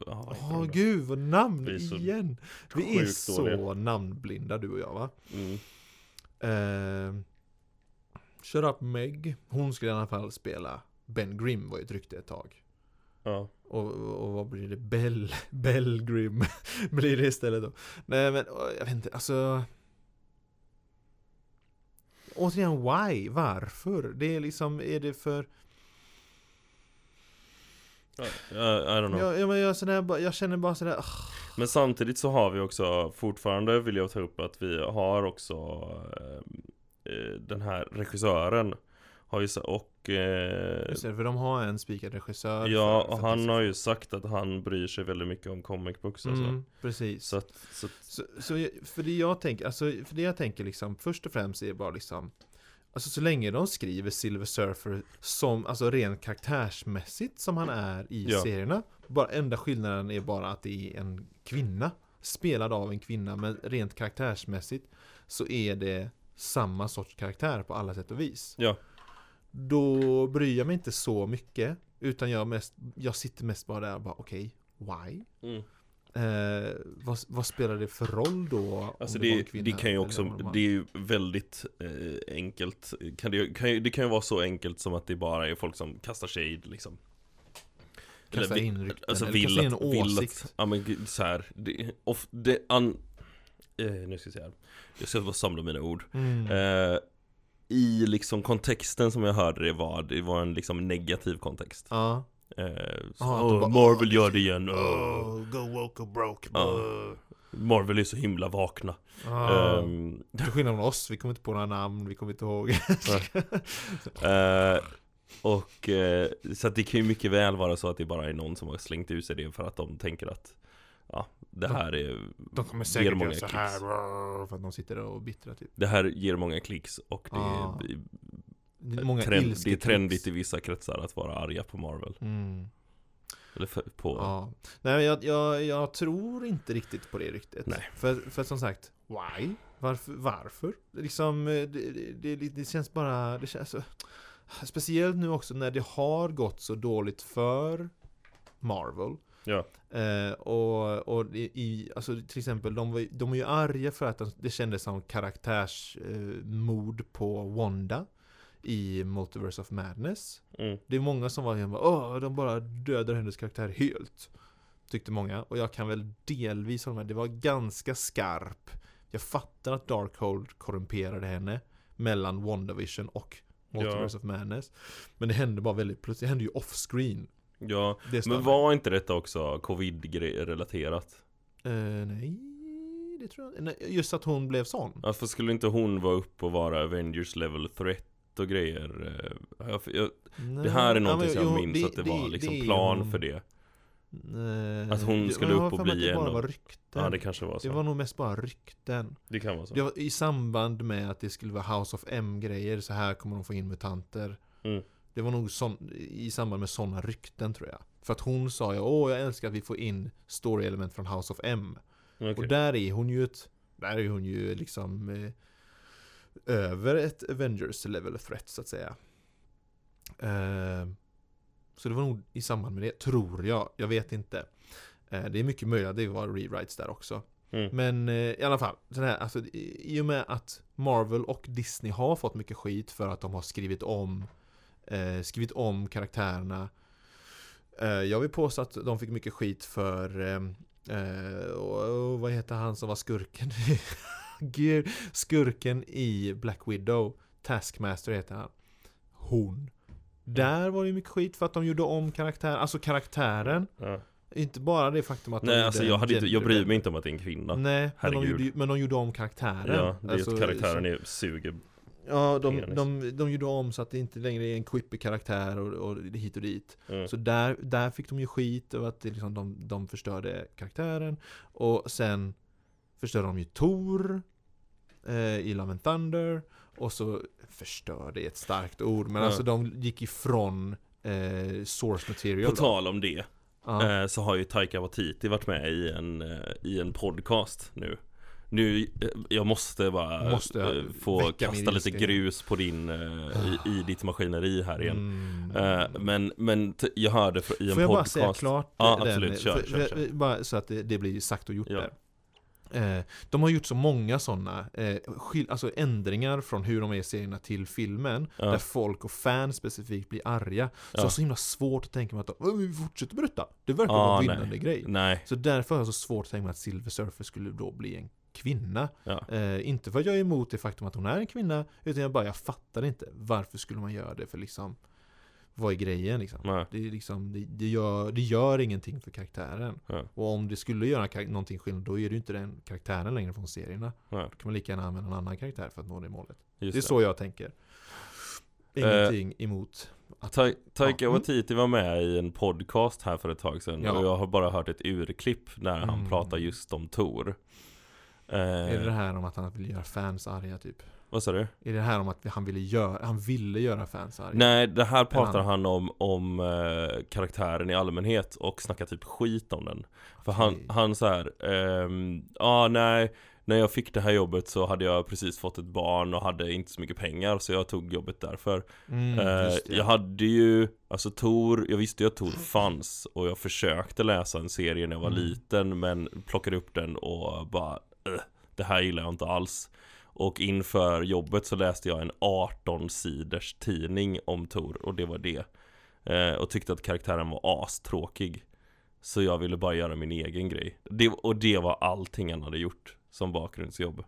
Åh oh, gud, vad namn Vi igen! Vi är så dåliga. namnblinda du och jag va? Mm. Uh, Shut up Meg. Hon skulle i alla fall spela Ben Grimm var ju ett rykte ett tag. Ja. Och, och vad blir det? Bell, Bell Grimm blir det istället då. Nej men jag vet inte, alltså Återigen why? Varför? Det är liksom, är det för Ja, I don't know. Jag, jag, jag, sådär, jag känner bara sådär ah, Men samtidigt så har vi också fortfarande vill jag ta upp att vi har också eh, eh, den här regissören har ju och eh, just det, för de har en spikad regissör Ja, för- och för han har ju sagt att han bryr sig väldigt mycket om comic books och så. mm, Precis Så att, så att, Så, så för det jag tänker, alltså för det jag tänker liksom Först och främst är det bara liksom Alltså så länge de skriver Silver Surfer som, alltså rent karaktärsmässigt som han är i Ja. serierna Bara enda skillnaden är bara att det är en kvinna Spelad av en kvinna, men rent karaktärsmässigt Så är det samma sorts karaktär på alla sätt och vis ja, Då bryr jag mig inte så mycket Utan jag, mest, jag sitter mest bara där och bara okej, why? mm. Eh, vad, vad spelar det för roll då? Alltså det, kvinna det kan ju också, det är ju väldigt eh, enkelt kan det, kan, det kan ju vara så enkelt som att det bara är folk som kastar shade liksom Kasta Eller in rykten, Alltså eller vill kasta in en åsikt. att, ja men så här, det, of, det an, eh, nu ska jag här Jag ska bara samla mina ord Mm. I liksom kontexten som jag hörde det var, det var en liksom negativ kontext ja. eh, så, "Åh, de bara, Marvel "Åh, gör det- igen, åh." Oh, go woke or broke. Ja. Uh. Marvel är så himla vakna Ah. Ehm, Till skillnad från oss, vi kommer inte på några namn, vi kommer inte ihåg. Eh, och eh, så att det kan ju mycket väl vara så att det bara är någon som har slängt ut sig det för att de tänker att Ja, det här är De kommer ger säkert många göra så klicks. här för att de sitter och bittrar typ. Det här ger många klicks och det Ah. är, Det är Många trend, det är trendigt i vissa kretsar att vara arga på Marvel Mm. Eller för, på Ja. Nej, jag, jag, jag tror inte riktigt på det ryktet. Nej. För, för som sagt, why? Varför? varför? Liksom, eh, det, det, det, det känns bara, det känns så, Speciellt nu också när det har gått så dåligt för Marvel. Ja, Eh, och och i, alltså till exempel, de, var, de är ju arga för att de, det kändes som karaktärsmord eh, på Wanda i Multiverse of Madness. mm, Det är många som var bara Åh, de bara dödar hennes karaktär helt Tyckte många, och jag kan väl delvis hålla med Det var ganska skarp Jag fattar att Darkhold korrumperade henne mellan WandaVision och Multiverse of Madness. Men det hände bara väldigt plötsligt, det hände ju off-screen. Ja, Det men var inte detta också covid-relaterat? Eh, nej, det tror jag nej, Just att hon blev sån. Ja, för skulle inte hon vara upp och vara Avengers level threat och grejer? eh, Jag, jag, det här är någonting som jag minns att det, var liksom plan för det Nej, Att hon jag- skulle jag upp och bli det en var rykten. Ja det kanske var det så var nog mest bara rykten. Det kan vara så Det var i samband med att det skulle vara House of M-grejer, så här kommer de få in mutanter. Mm. Det var nog sån, i samband med sådana rykten tror jag. För att hon sa ju, åh jag älskar att vi får in story-element från House of M. Okej. Och där är hon ju ett, där är hon ju liksom eh, över ett Avengers level threat så att säga. Eh, så det var nog i samband med det, tror jag. Jag vet inte. Eh, det är mycket möjligt att det var rewrites där också. Mm. Men eh, i alla fall, den här, alltså, i och med att Marvel och Disney har fått mycket skit för att de har skrivit om eh, skrivit om karaktärerna. Eh, jag vill påstå att de fick mycket skit för eh, och vad heter han som var skurken? Gud, skurken i Black Widow. Taskmaster heter han. Hon. Där var det mycket skit för att de gjorde om karaktären, alltså karaktären. ja. Inte bara det faktum att de Nej gjorde alltså jag, hade inte, jag bryr mig inte om att det är en kvinna Nej, men de, gjorde, men de gjorde om karaktären. Ja, det är Alltså, karaktären så- är suger Ja, de, penis. de, de gjorde om så att det inte längre är en quippy karaktär och, och hit och dit. mm. Så där, där fick de ju skit över att det liksom de, de förstörde karaktären. Och sen förstörde de ju Tor eh, i Love and Thunder. Och så förstörde är ett starkt ord, men Ja. alltså de gick ifrån eh, source material. På tal om det eh, Så har ju Taika Waititi varit med i en, eh, i en podcast nu Nu, eh, jag måste bara Måste eh, få kasta lite grus på din, eh, i, i ditt maskineri här igen Mm. Men, men jag hörde i en Får jag bara podcast säga klart Ja, den, absolut. Kör, för, kör, kör. Bara så att det, det blir sagt och gjort Ja. där. Eh, de har gjort så många sådana eh, alltså ändringar från hur de är i serierna till filmen Ja. Där folk och fans specifikt blir arga Så Ja. jag har så himla svårt att tänka mig att de, "Åh, vi fortsätter berätta Det verkar Ja, vara en nej. vinnande grej Nej, Så därför har jag så svårt att tänka mig att Silver Surfer skulle då bli en kvinna ja, eh, Inte för att jag är emot det faktum att hon är en kvinna Utan jag bara, jag fattar inte Varför skulle man göra det för liksom Vad är grejen liksom? nej, Det, är liksom, det, det, gör, det gör ingenting för karaktären. Ja. Och om det skulle göra kar- någonting skillnad, då är det ju inte den karaktären längre från serierna. nej, Då kan man lika gärna använda en annan karaktär för att nå det målet. just det är så jag tänker. Ingenting emot att... Ta- Taika Ja. Waititi var med i en podcast här för ett tag sedan Ja. och jag har bara hört ett urklipp när han Mm. pratar just om Tor eh, Är det det här om att han vill göra fans arga typ? Vad sa du? Är det här om att han ville göra, han ville göra fans arga? Nej, det här pratar han- han om, om eh, karaktären i allmänhet och snackar typ skit om den För han, Okej. han så här, ehm, ja nej När jag fick det här jobbet så hade jag precis fått ett barn och hade inte så mycket pengar så jag tog jobbet därför Mm, Eh. Jag hade ju, alltså Tor, jag visste ju att Tor fanns och jag försökte läsa en serie när jag var Mm. liten men plockade upp den och bara "Ugh, Det här gillar jag inte alls Och inför jobbet så läste jag en 18 sidors tidning om Tor och det var det eh, Och tyckte att karaktären var astråkig Så jag ville bara göra min egen grej det, Och det var allting han hade gjort som bakgrundsjobb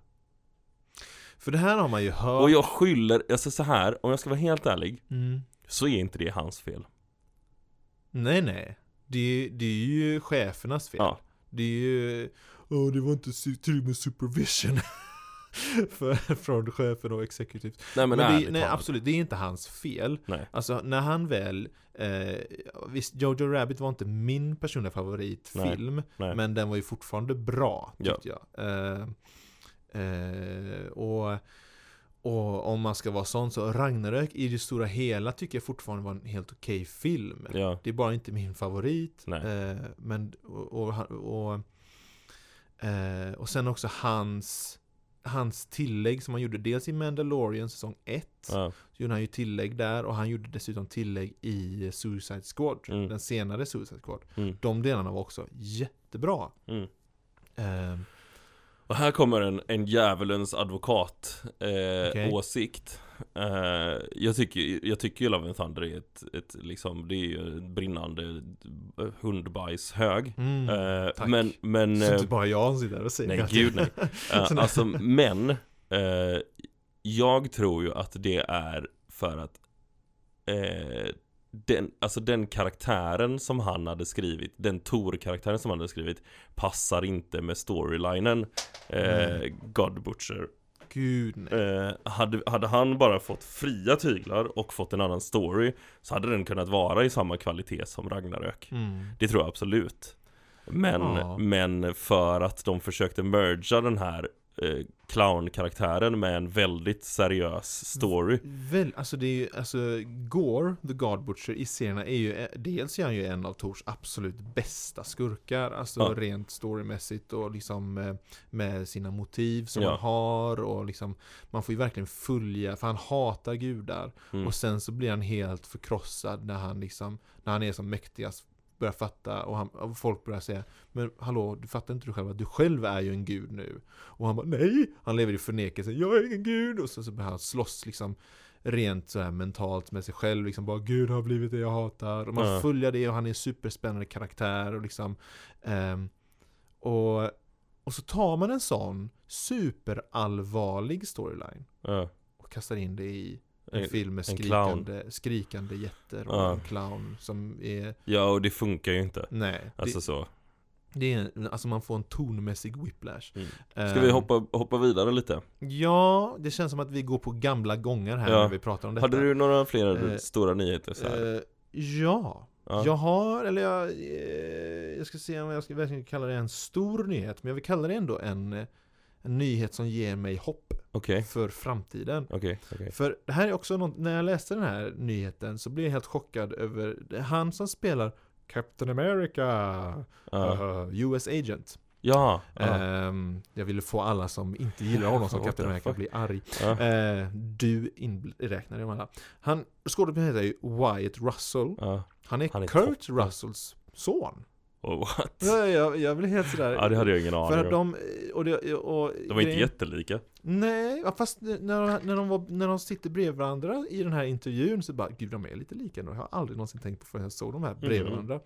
För det här har man ju hört. Och jag skyller, alltså så här, om jag ska vara helt ärlig Mm. Så är inte det hans fel Nej, nej. Det, det är ju chefernas fel. Ja. Det är ju... Åh, det var inte tillräckligt med supervision. För, från chefen och executive. Nej men, Men, det, nej, absolut, det är inte hans fel. Nej. Alltså, när han väl... Eh, visst, Jojo Rabbit var inte min personliga favoritfilm. nej. Men den var ju fortfarande bra, Ja. tyckte jag. Eh, eh, och... Och om man ska vara sån så Ragnarök i det stora hela tycker jag fortfarande var en helt okej film. Ja, Det är bara inte min favorit. Eh, men, och, och, och, eh, och sen också hans, hans tillägg som han gjorde dels i Mandalorian säsong 1. ja, Så gjorde han ju tillägg där och han gjorde dessutom tillägg i Suicide Squad. Mm. Den senare Suicide Squad. mm, De delarna var också jättebra. mm. Eh, Och här kommer en, en djävulens advokat eh, Okej. åsikt eh, jag, tycker, jag tycker ju Love and Thunder är ett, ett liksom, det är ju en brinnande hundbajshög mm, eh, tack. Men, men så eh, inte bara jag sitter där och säger Nej att- gud nej eh. Alltså men eh, jag tror ju att det är för att eh, den, alltså den karaktären som han hade skrivit, den Tor-karaktären som han hade skrivit Passar inte med storylinen eh. God Butcher Gud nej. eh, hade, hade han bara fått fria tyglar och fått en annan story Så hade den kunnat vara i samma kvalitet som Ragnarök Mm. Det tror jag absolut Men, Ja. men för att de försökte merga den här eh, clown-karaktären med en väldigt seriös story Väl, alltså det är ju, alltså Gore, The God Butcher i serierna är ju, eh, dels är han ju en av Tors absolut bästa skurkar, alltså Ja. rent storymässigt och liksom eh, med sina motiv som Ja. han har och liksom Man får ju verkligen följa, för han hatar gudar mm. och sen så blir han helt förkrossad när han liksom, när han är som mäktigast börjar fatta och, han, och folk börjar säga Men hallå, du fattar inte du själv att du själv är ju en gud nu Och han bara nej! Han lever i förnekelse, jag är ingen gud! Och så, så börjar han slåss liksom Rent så här mentalt med sig själv liksom bara Gud har blivit det jag hatar Och man Ja. följer det och han är en superspännande karaktär och liksom ehm, och, och så tar man en sån superallvarlig storyline ja. och kastar in det i en, En- film med skrikande, skrikande jätter och Ja. en clown som är ja, och det funkar ju inte Nej, Alltså det, så det är, alltså man får en tonmässig whiplash Mm. Ehm, Ska vi hoppa, hoppa vidare lite? Ja, det känns som att vi går på gamla gånger här Ja. när vi pratar om detta Hade du några fler Eh, stora nyheter så? Eh, Ja, Ja. jag har, eller jag, eh, jag ska se om jag ska verkligen kalla det en stor nyhet Men jag vill kalla det ändå en, eh, en nyhet som ger mig hopp Okej, för framtiden okej, okej För det här är också något, när jag läste den här nyheten så blev jag helt chockad över han som spelar Captain America, Ja, uh, US Agent. ja, ja. Ehm, jag ville få alla som inte gillar honom som Captain America att bli arg. Eh, du inräknade dem alla. Han, skådespelaren heter ju Wyatt Russell. Han är, Han är Kurt. Russells son. What? Jag, jag, jag blev helt sådär. Ja, det hade jag ingen aning För att om de, och det, och De var inte grejen- jättelika Nej, fast när de, när, de var, när de sitter bredvid varandra i den här intervjun så bara Gud, de är lite lika ändå. Jag har aldrig någonsin tänkt på förrän jag såg de här bredvid Mhm. varandra.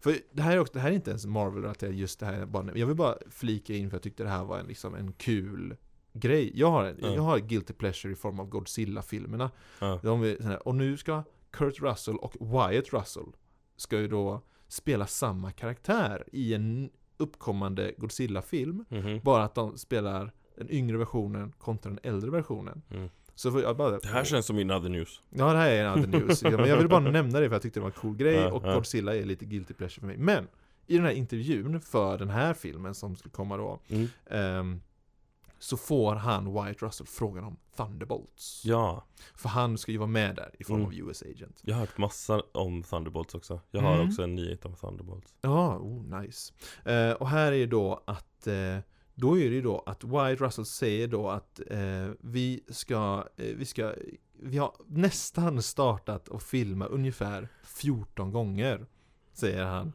För det här är också, det här är inte ens Marvel-relaterat just det här. Bara, jag vill bara flika in för jag tyckte det här var en, liksom en kul grej. Jag har, en, Ja. jag har guilty pleasure i form av Godzilla-filmerna. Här, och nu ska Kurt Russell och Wyatt Russell ska ju då spela samma karaktär i en uppkommande Godzilla-film. mhm. Bara att de spelar den yngre versionen kontra den äldre versionen. Mm. Så jag bara... Det här känns som min other news Ja, det här är en other news. Men jag vill bara nämna det för jag tyckte det var en cool grej och. Godzilla är lite guilty pleasure för mig. Men i den här intervjun för den här filmen som ska komma då mm. ehm, så får han, Wyatt Russell, frågan om Thunderbolts. Ja, För han ska ju vara med där i form Mm. av US Agent. jag har hört massa om Thunderbolts också Jag har Mm. också en nyhet om Thunderbolts Ja, oh, nice. Eh, och här är då att eh, då är det ju då att Wyatt Russell säger då att eh, vi ska, eh, vi ska, vi har nästan startat och filma ungefär 14 gånger, säger han.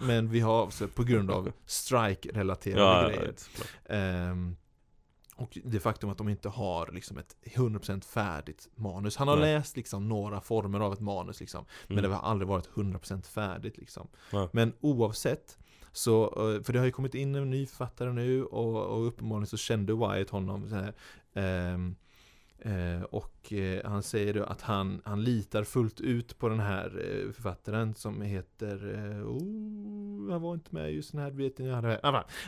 Men vi har på grund av strike-relaterade ja, grejer. Och det faktum att de inte har liksom ett 100% färdigt manus. Han har Nej. läst liksom några former av ett manus liksom. Men Mm. det har aldrig varit 100% färdigt liksom. Ja. Men oavsett så, eh, för det har ju kommit in en ny författare nu och, och uppenbarligen så kände Wyatt honom så här, ehm, eh, och eh, han säger då att han, han litar fullt ut på den här eh, författaren som heter oh, han var inte med just den här, vet ni,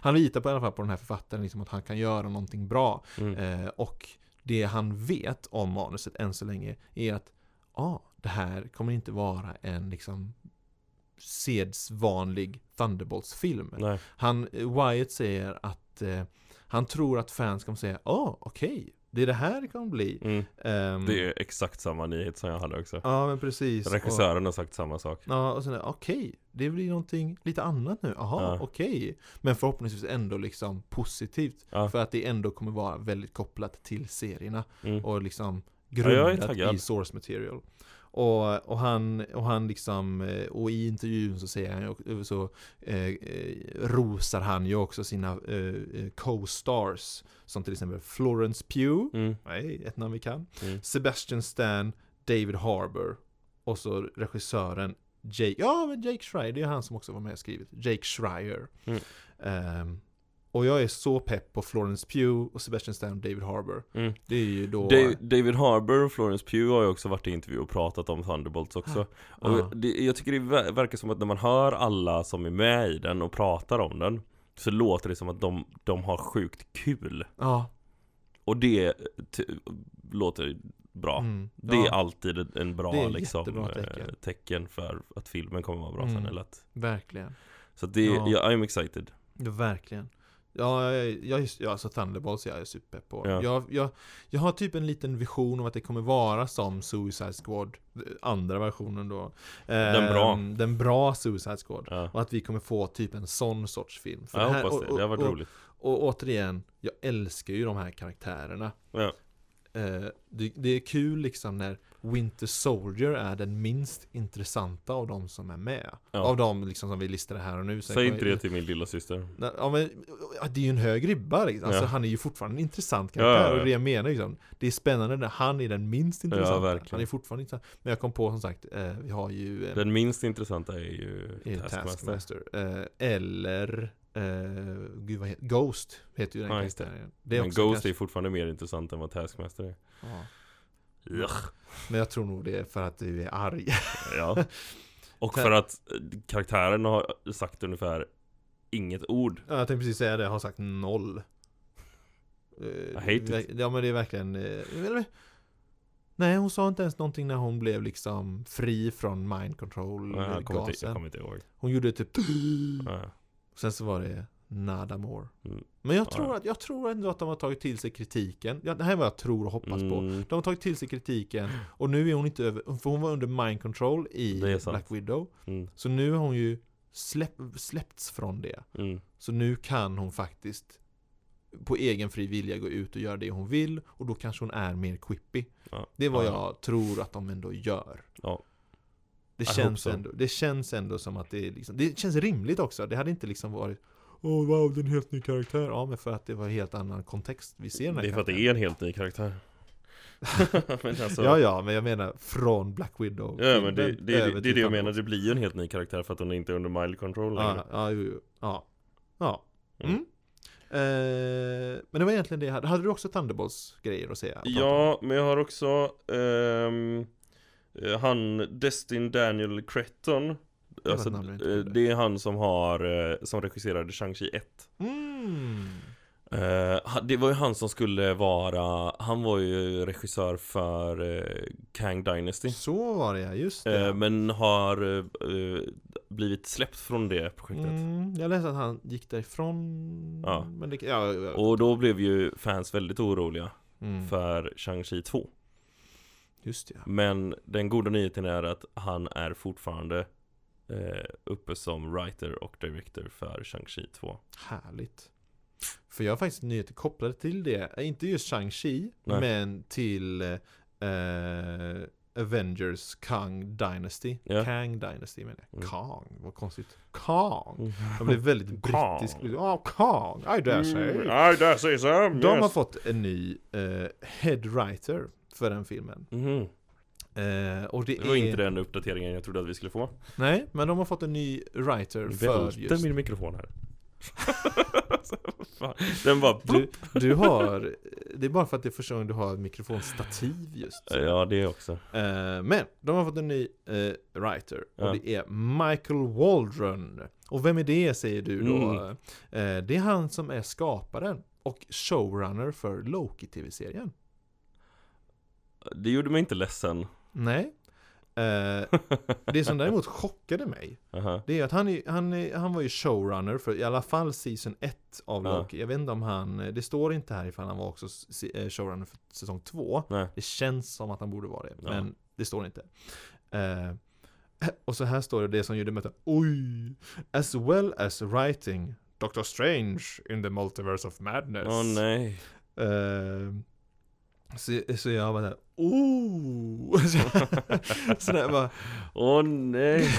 han, litar på, i alla fall på den här författaren, liksom att han kan göra någonting bra. Mm. Och det han vet om manuset än så länge är att ah, det här kommer inte vara en liksom sedsvanlig Thunderbolts-film. Han, Wyatt säger att han tror att fans kommer säga Ja, oh, okej, det är det här det kommer bli. mm. Ehm, det är exakt samma nyhet som jag hade också Ja, men precis. Och, Regissören har sagt samma sak ja, och sen okej, det blir någonting lite annat nu. Jaha, Ja. okej. Men förhoppningsvis ändå liksom positivt. Ja. För att det ändå kommer vara väldigt kopplat till serierna. mm. och liksom grundat taggad. i source material. Och, och han, och han liksom, eh, och i intervjun så säger han så eh, eh, rosar han ju också sina eh, eh, co-stars. Som till exempel Florence Pugh, Mm. nej, ett namn vi kan. Mm. Sebastian Stan, David Harbour. Och så regissören Jake, ja men Jake Schreier, det är han som också var med och skrivit. Jake Schreier. Mm. Ehm, Och jag är så pepp på Florence Pugh och Sebastian Stan och David Harbour. Mm. Det är ju då... Da- David Harbour och Florence Pugh har ju också varit i intervju och pratat om Thunderbolts också Och Ja. det, jag tycker det ver- verkar som att när man hör alla som är med i den och pratar om den Så låter det som att de, de har sjukt kul Ja. Och det låter bra Mm. Det är ja, alltid en- bra liksom, eh, tecken. tecken för att filmen kommer vara bra Mm. sen eller att Verkligen. Så att det, Ja. ja. I'm excited Ja, verkligen. Ja, jag, jag, ja alltså Thunderbolts jag är super på. Ja. Jag, jag, jag har typ en liten vision om att det kommer vara som Suicide Squad, andra versionen då. Den bra. Ehm, Den bra Suicide Squad. Ja, Och att vi kommer få typ en sån sorts film. För jag det här- hoppas och- det, det har varit och, och, roligt Och återigen, jag älskar ju de här karaktärerna. Ja, Eh, det, det är kul liksom när Winter Soldier är den minst intressanta av de som är med. Ja. Av de liksom som vi listade här och nu. Säg inte det till min lilla syster. Ja, men, det är ju en hög ribba liksom. Alltså, Ja. Han är ju fortfarande en intressant karaktär ja, och det jag menar liksom, Det är spännande när han är den minst intressanta. Han är fortfarande intressant Men jag kom på som sagt, eh, vi har ju eh, Den minst intressanta är ju är Taskmaster Taskmaster eh, Eller eh, Gud vad Ghost heter ju den det. karaktären det är Men Ghost kanske, är fortfarande mer intressant än vad Taskmaster är ja. Ugh. Men jag tror nog det är för att du är arg Ja. Och för att eh, karaktären har sagt ungefär inget ord. Ja, Jag tänkte precis säga det, jag har sagt noll. I hate it. Ja men det är verkligen eh, eller- Nej hon sa inte ens någonting när hon blev liksom fri från mind control Nej, jag, jag kommer inte ihåg. Hon gjorde typ ja. Sen så var det nada more Mm. Men jag Ja. tror, att, jag tror ändå att de har tagit till sig kritiken ja, Det här är vad jag tror och hoppas på Mm. De har tagit till sig kritiken Och nu är hon inte över För hon var under mind control i. Black Widow Mm. Så nu har hon ju släpp, släppts från det Mm. Så nu kan hon faktiskt på egen fri vilja gå ut och göra det hon vill och då kanske hon är mer quippy. Ja. Det är vad Ja. jag tror att de ändå gör. Ja. Det känns, ändå, det känns ändå som att det är liksom, det känns rimligt också. Det hade inte liksom varit Åh wow, det är en helt ny karaktär. Ja, men för att det var en helt annan kontext vi ser den här Det är för att det är en helt ny karaktär alltså, Ja, ja, men jag menar från Black Widow. Ja men det, det, det, över det är det jag menar, det blir ju en helt ny karaktär för att hon är inte är under mild control längre Ja, ja, ja. ja. Mm. Mm. Eh, men det var egentligen det jag hade. Hade du också Thunderbolts grejer att säga? Ja, men jag har också ehm, eh, Han Destin Daniel Cretton Alltså, eh, det är han som har, eh, som regisserade Shang-Chi 1 Mm. Ha- Det var ju han som skulle vara, han var ju regissör för eh, Kang Dynasty Så var det just det. Eh, Men har blivit släppt från det projektet mm, jag läste att han gick därifrån. Ja. Men det, ja, ja, Och då blev ju fans väldigt oroliga mm, för Shang-Chi 2 Just det ja. Men den goda nyheten är att han är fortfarande uppe som writer och director för Shang-Chi 2 Härligt. För jag har faktiskt nyheter kopplade till det. Eh, Inte just Shang-Chi, men till eh, Avengers Kang Dynasty. Ja. Kang Dynasty menar jag. Mm. Kang, vad konstigt. Kang. Mm. De blev väldigt brittisk. Ja, Kang. I dare say. I dare say so, De har yes. fått en ny eh, head writer för den filmen. Mhm. Eh, och det, Det var är... inte den uppdateringen jag trodde att vi skulle få Nej, men de har fått en ny writer för just... min mikrofon här. Den bara Du, du har... Det är bara för att det är första gången du har mikrofonstativ just. Ja det också Eh, men de har fått en ny eh, writer och Ja. det är Michael Waldron. Och vem är det säger du då? Mm. Eh, det är han som är skaparen och showrunner för Loki-tv-serien. Det gjorde mig inte ledsen Nej. Eh, det som däremot chockade mig Aha. Det är att han, är, han, är, han var ju showrunner för i alla fall season 1 av. Loki Jag vet inte om han, det står inte här ifall han var också eh, showrunner för säsong 2 Nej. Det känns som att han borde vara det, men det står inte eh, Och så här står det det som gjorde att Oj! As well as writing Doctor Strange in the Multiverse of Madness Åh nej Eh, så, så jag var där, oh! så, så där bara, Åh nej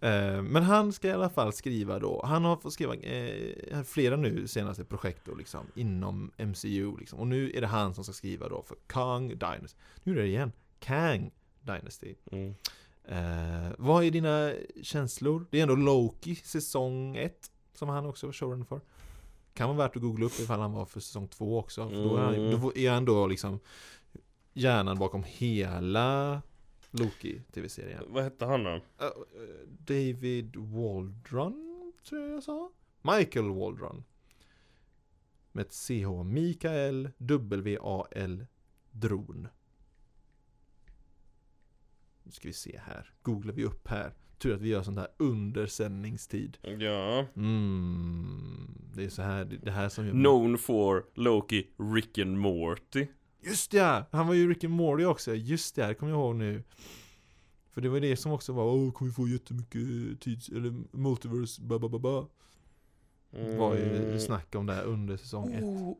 Eh, Men han ska i alla fall skriva då, han har fått skriva eh, flera nu senaste projekt då liksom inom MCU liksom. Och nu är det han som ska skriva då för Kang Dynasty. Nu är det igen, Kang Dynasty. mm. Eh, vad är dina känslor? Det är ändå Loki säsong 1 som han också var showrunner för. Kan vara värt att googla upp ifall han var för säsong två också. För då, är han, Mm. då är han då liksom hjärnan bakom hela Loki tv-serien. Vad hette han då? Uh, David Waldron, tror jag jag sa. Michael Waldron. Med ett CH. Mikael W-A-L Dron. Nu ska vi se här. Googlar vi upp här. Tur att vi gör sånt här under sändningstid. Ja. Mm, det är så här, det, här som gör... Known for Loki, Rick and Morty. Just ja! Han var ju Rick and Morty också. Just det, kommer jag ihåg nu. För det var det som också var, åh, kommer vi få jättemycket tids... Eller multiverse, ba ba ba ba. var ju snack om det här under säsong ett. Oh,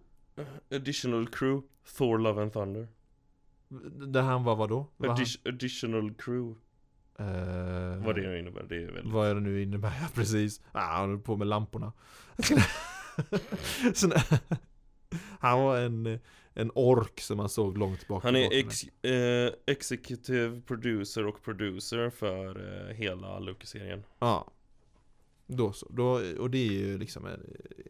additional crew, Thor Love and Thunder. Där han var vadå? Var han, Addi- additional crew, eh, vad det nu innebär, det är väl... Vad är det nu innebär? Ja, precis. Ah, han höll på med lamporna. Så, han var en, en ork som man såg långt bak Han är ex, eh, executive producer och producer för eh, hela Loki-serien. Ja. Då så. Då, och det är ju liksom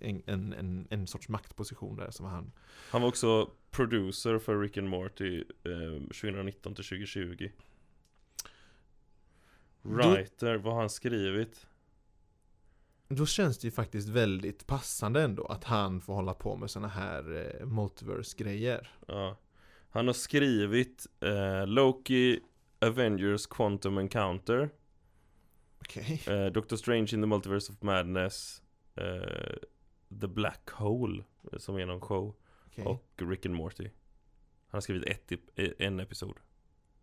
en, en, en, en sorts maktposition där som han Han var också producer för Rick and Morty eh, 2019 till 2020. Writer, vad har han skrivit? Då känns det ju faktiskt väldigt passande ändå att han får hålla på med såna här eh, multiverse-grejer. Ja. Han har skrivit eh, Loki, Avengers Quantum Encounter, Okej. eh, Doctor Strange in the Multiverse of Madness, eh, The Black Hole, eh, som är någon show, okej. och Rick and Morty. Han har skrivit ett, en episod,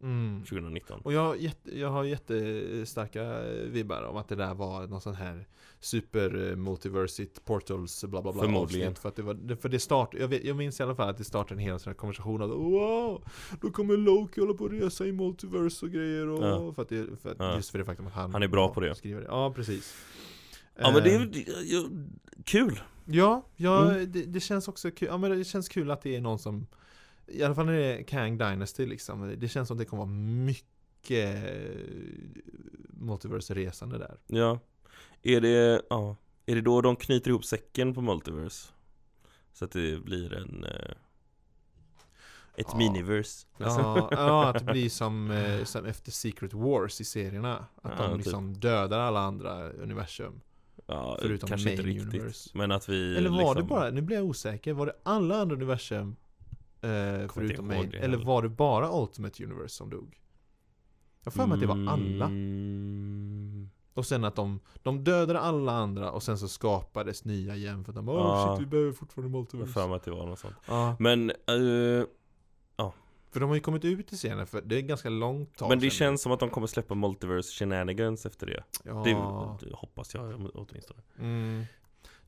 Mm. 2019. Och jag, har jätte, jag har jättestarka vibbar om att det där var någon sån här super eh, multiversit portals bla bla bla Förmodligen. För att det var, för det start, jag, vet, jag minns i alla fall att det startade en hel sån här konversation att wow, då kommer Loki hålla på att resa i multiverse och grejer och Ja. för att det, för att, Ja. just för det faktum att han Han är bra på det. Skriver det. Ja, precis. Ja men det Eh, är det- ja, kul! Ja, ja Mm. det, det känns också kul. Ja men det känns kul att det är någon som I alla fall när det är Kang Dynasty liksom. Det känns som att det kommer vara mycket eh, multiverse-resande där. Ja. Är det, ja, är det då de knyter ihop säcken på Multiverse? Så att det blir en eh, Ett Ja. miniverse Ja, ja, att det blir som, eh, som efter Secret Wars i serierna. Att Ja, de typ. liksom dödar alla andra universum. ja förutom kanske inte main riktigt universe. Men att vi Eller var liksom, det bara, nu blir jag osäker, var det alla andra universum eh, förutom det Eller var det bara Ultimate Universe som dog? Jag för mig att det var alla. Mm, Och sen att de, de dödade alla andra och sen så skapades nya igen för att de Åh Ja. shit vi behöver fortfarande Jag multiverse för mig att det var något sånt Ja, Men, eh, för de har ju kommit ut i scenen för det är ganska långt tag men det sedan. känns som att de kommer släppa Multiverse Shenanigans efter det ja. Det, det hoppas jag åtminstone Mm.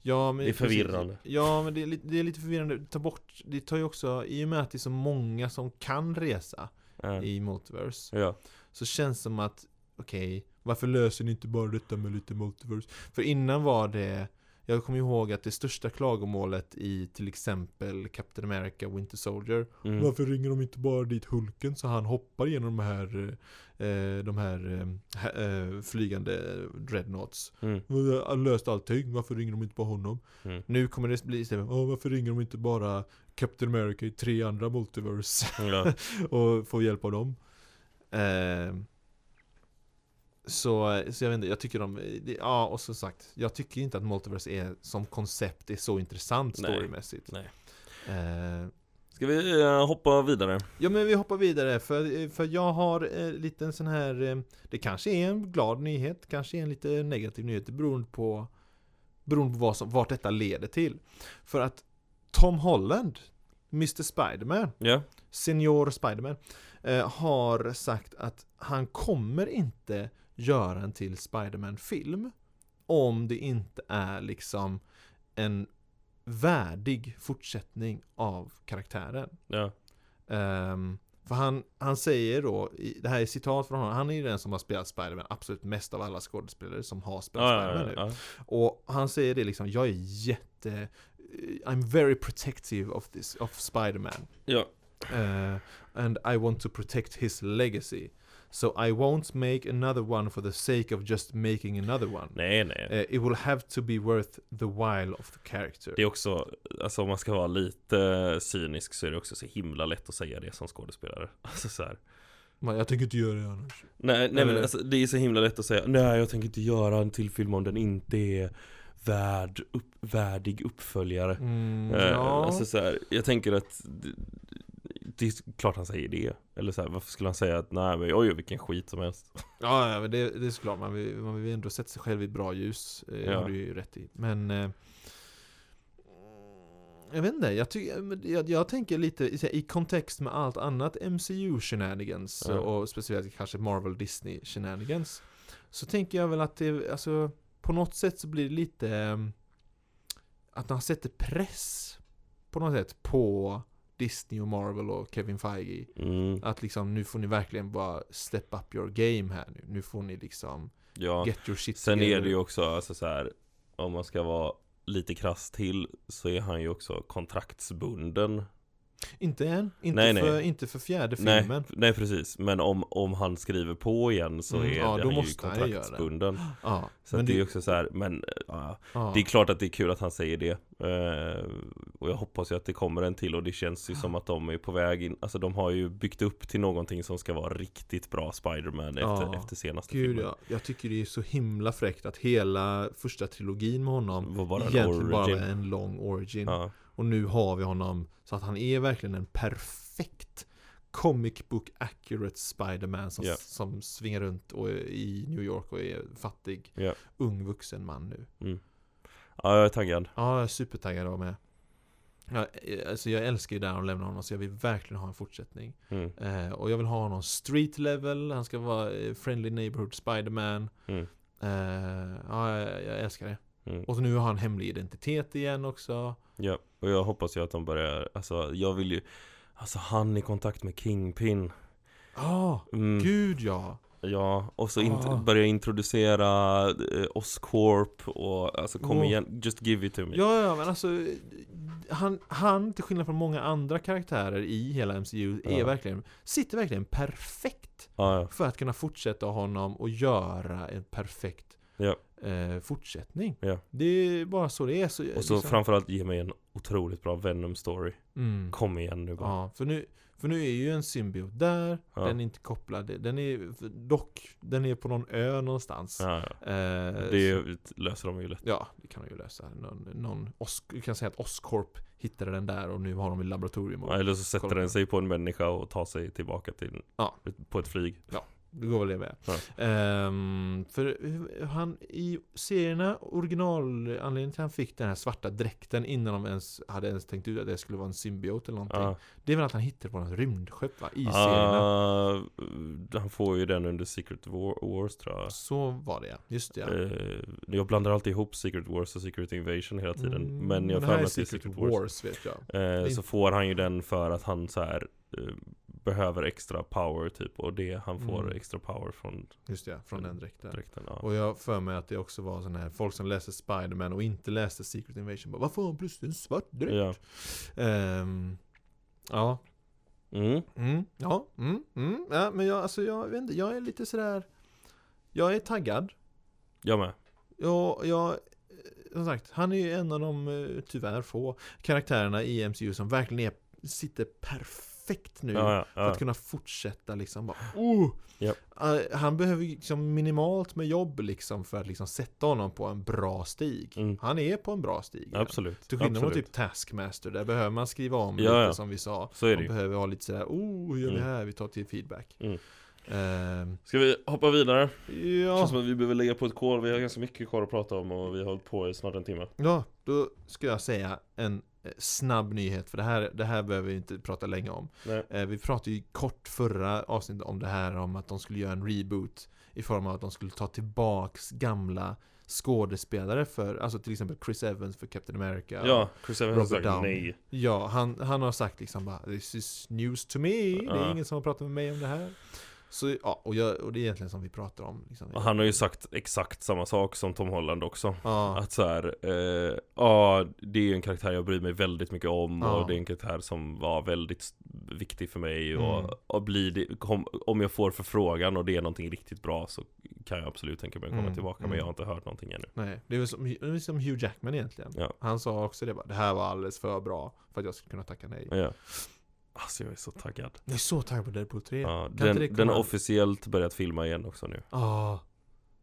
Ja, men Det är förvirrande. Ja, men det är, lite, det är lite förvirrande. Ta bort, det tar ju också, i och med att det är så många som kan resa Ja. i Multiverse, Ja, så känns det som att, okej, varför löser ni inte bara detta med lite Multiverse? För innan var det, jag kommer ihåg att det största klagomålet i till exempel Captain America Winter Soldier mm. Varför ringer de inte bara dit Hulken så han hoppar genom de här, eh, de här eh, eh, flygande dreadnoughts? Mm. Löst allting, varför ringer de inte bara honom? Mm. Nu kommer det bli istället, Åh, varför ringer de inte bara Captain America i tre andra multiverse Ja, och får hjälp av dem? Eh, så, så jag vet inte, jag tycker de, ja och som sagt, jag tycker inte att multiverse är som koncept är så intressant storymässigt. Nej. Eh, Ska vi eh, hoppa vidare? Ja men vi hoppar vidare för, för jag har eh, lite en sån här eh, Det kanske är en glad nyhet, kanske är en lite negativ nyhet beror på Beroende på vad som, vart detta leder till För att Tom Holland Mr Spiderman Ja, Senior Spiderman eh, Har sagt att han kommer inte göra en till Spiderman-film Om det inte är liksom En värdig fortsättning av karaktären ja, Ehm, för han, han säger då, det här är citat från honom, han är ju den som har spelat Spiderman absolut mest av alla skådespelare som har spelat ja, ja, Spiderman nu. ja, Och han säger det liksom, jag är jätte, I'm very protective of this, of Spiderman. ja. Eh, and I want to protect his legacy. So I won't make another one for the sake of just making another one. Nej, nej. Eh, it will have to be worth the while of the character. Det är också, alltså om man ska vara lite cynisk så är det också så himla lätt att säga det som skådespelare. Alltså så här. Man, jag tänker inte göra det annars. Nej, nej men alltså, det är så himla lätt att säga Nej jag tänker inte göra en till film om den inte är värd, upp, värdig uppföljare Mm, Eh, ja. Alltså så här, jag tänker att det, det är klart han säger det Eller så här, varför skulle han säga att nej men jag gör vilken skit som helst Ja, ja men det, det är såklart, man vill, man vill ändå sätta sig själv i bra ljus. Eh, Ja. har du ju rätt i. Men... Eh, jag vet inte, jag, tycker, men jag, jag tänker lite i- kontext med allt annat MCU shenanigans Ja. och speciellt kanske Marvel Disney shenanigans. Så tänker jag väl att det, alltså på något sätt så blir det lite eh, att han sätter press på något sätt på Disney och Marvel och Kevin Feige. mm, Att liksom nu får ni verkligen bara step up your game här nu. Nu får ni liksom Ja, get your shit sen är together. det ju också alltså så här, Om man ska vara lite krass till Så är han ju också kontraktsbunden Inte än, inte, Nej, nej. För, inte för fjärde nej, filmen. nej precis, men om, om han skriver på igen så Mm, är ja, det då han ju det. kontraktsbunden Ja, Så att det är det, ju också så här, men ja, ja. Det är klart att det är kul att han säger det eh, Och jag hoppas ju att det kommer en till och det känns ju som att de är på väg in Alltså de har ju byggt upp till någonting som ska vara riktigt bra Spider-Man efter, efter senaste Gud filmen ja, jag tycker det är så himla fräckt att hela första trilogin med honom Var bara en egentligen bara origin. var en lång origin. Och nu har vi honom så att han är verkligen en perfekt comic book accurate Spider-Man som, Ja. som svingar runt och i New York och är fattig, Ja. ung vuxen man nu. ja jag är taggad Ja, jag är supertaggad att vara med. Ja, eh, alltså jag älskar ju där de lämnar honom så jag vill verkligen ha en fortsättning. mm. Eh, och jag vill ha honom street level, han ska vara eh, friendly neighborhood Spider-Man. Mm. Eh, ja, jag, jag älskar det. Mm. Och så nu har han hemlig identitet igen också. Ja, och jag hoppas ju att de börjar Alltså jag vill ju Alltså han i kontakt med Kingpin Ja, mm. gud ja. Ja, och så int- Ah. börja introducera eh, Oscorp och alltså kom Åh. igen, just give it to me Ja, ja, men alltså han, han, till skillnad från många andra karaktärer i hela MCU, är Ja. verkligen, sitter verkligen perfekt Ja, ja, för att kunna fortsätta honom och göra en perfekt Ja. eh, fortsättning. Ja. Det är bara så det är. Så, och så liksom- framförallt ge mig en otroligt bra Venom story mm. Kom igen nu bara Ja, för nu, för nu är ju en symbiot där, Ja. den är inte kopplad, den är dock, den är på någon ö någonstans. Ja, ja. Eh, Det löser de ju lätt Ja, det kan de ju lösa. Någon, någon Os- du kan säga att Oscorp hittade den där och nu har de i laboratorium. Ja, Eller så sätter den sig på en människa och tar sig tillbaka till Ja. På ett flyg Det går väl det med. Ja. Ehm, för han i serierna, originalanledningen till att han fick den här svarta dräkten innan de ens hade ens tänkt ut att det skulle vara en symbiot eller någonting. Ja, Det är väl att han hittade på något rymdskepp va? I serierna. Ah, Han får ju den under Secret War- Wars tror jag Så var det ja, just det ja. Eh, Jag blandar alltid ihop Secret Wars och Secret Invasion hela tiden Mm, Men jag har för mig att det är Secret Wars, Wars vet jag. Det- Så får han ju den för att han så här eh, Behöver extra power typ Och det han får Mm. extra power från Just det, från den dräkten. dräkten ja. Och jag för mig att det också var sån här folk som läste Spider-Man och inte läste Secret Invasion bara Varför har han plötsligt en svart dräkt? ja. Ehm, ja, Mm. mm, ja, mm, mm, ja, men jag, alltså jag vet inte, jag är lite sådär Jag är taggad Jag med Jag, jag som sagt, han är ju en av de eh, tyvärr få karaktärerna i MCU som verkligen är, sitter perfekt nu ja, ja, För att kunna fortsätta liksom bara, oh! Japp. Eh, Han behöver liksom minimalt med jobb liksom för att liksom sätta honom på en bra stig Mm. Han är på en bra stig. Absolut Till skillnad från typ Taskmaster, där behöver man skriva om lite som vi sa Så är det Man behöver ha lite sådär, oh hur gör vi Mm. här? Vi tar till feedback Mm. Ehm, Ska vi hoppa vidare? Ja, Känns som att vi behöver lägga på ett kol Vi har ganska mycket kvar att prata om och vi har hållit på i snart en timme ja, då ska jag säga en snabb nyhet för det här, det här behöver vi inte prata länge om. Nej. Eh, Vi pratade ju kort förra avsnittet om det här om att de skulle göra en reboot I form av att de skulle ta tillbaks gamla skådespelare för, alltså till exempel Chris Evans för Captain America Ja, Chris Evans har Robert sagt Downey. nej. Ja, han, han har sagt liksom bara This is news to me. Det är ingen som har pratat med mig om det här Så, ja, och, jag, och det är egentligen som vi pratar om liksom. Han har ju sagt exakt samma sak som Tom Holland också Ja, Att så här, eh, ja det är ju en karaktär jag bryr mig väldigt mycket om Ja. och det är en karaktär som var väldigt viktig för mig och, Mm. och blir det, kom, om jag får förfrågan och det är någonting riktigt bra så kan jag absolut tänka mig att komma Mm, tillbaka mm. men jag har inte hört någonting ännu nej. Det är väl som, som Hugh Jackman egentligen. Ja. Han sa också det bara, det här var alldeles för bra för att jag skulle kunna tacka nej. Ja Alltså jag är så taggad Jag är så taggad på Deadpool 3. ja, Kan den, den har officiellt börjat filma igen också nu Ah,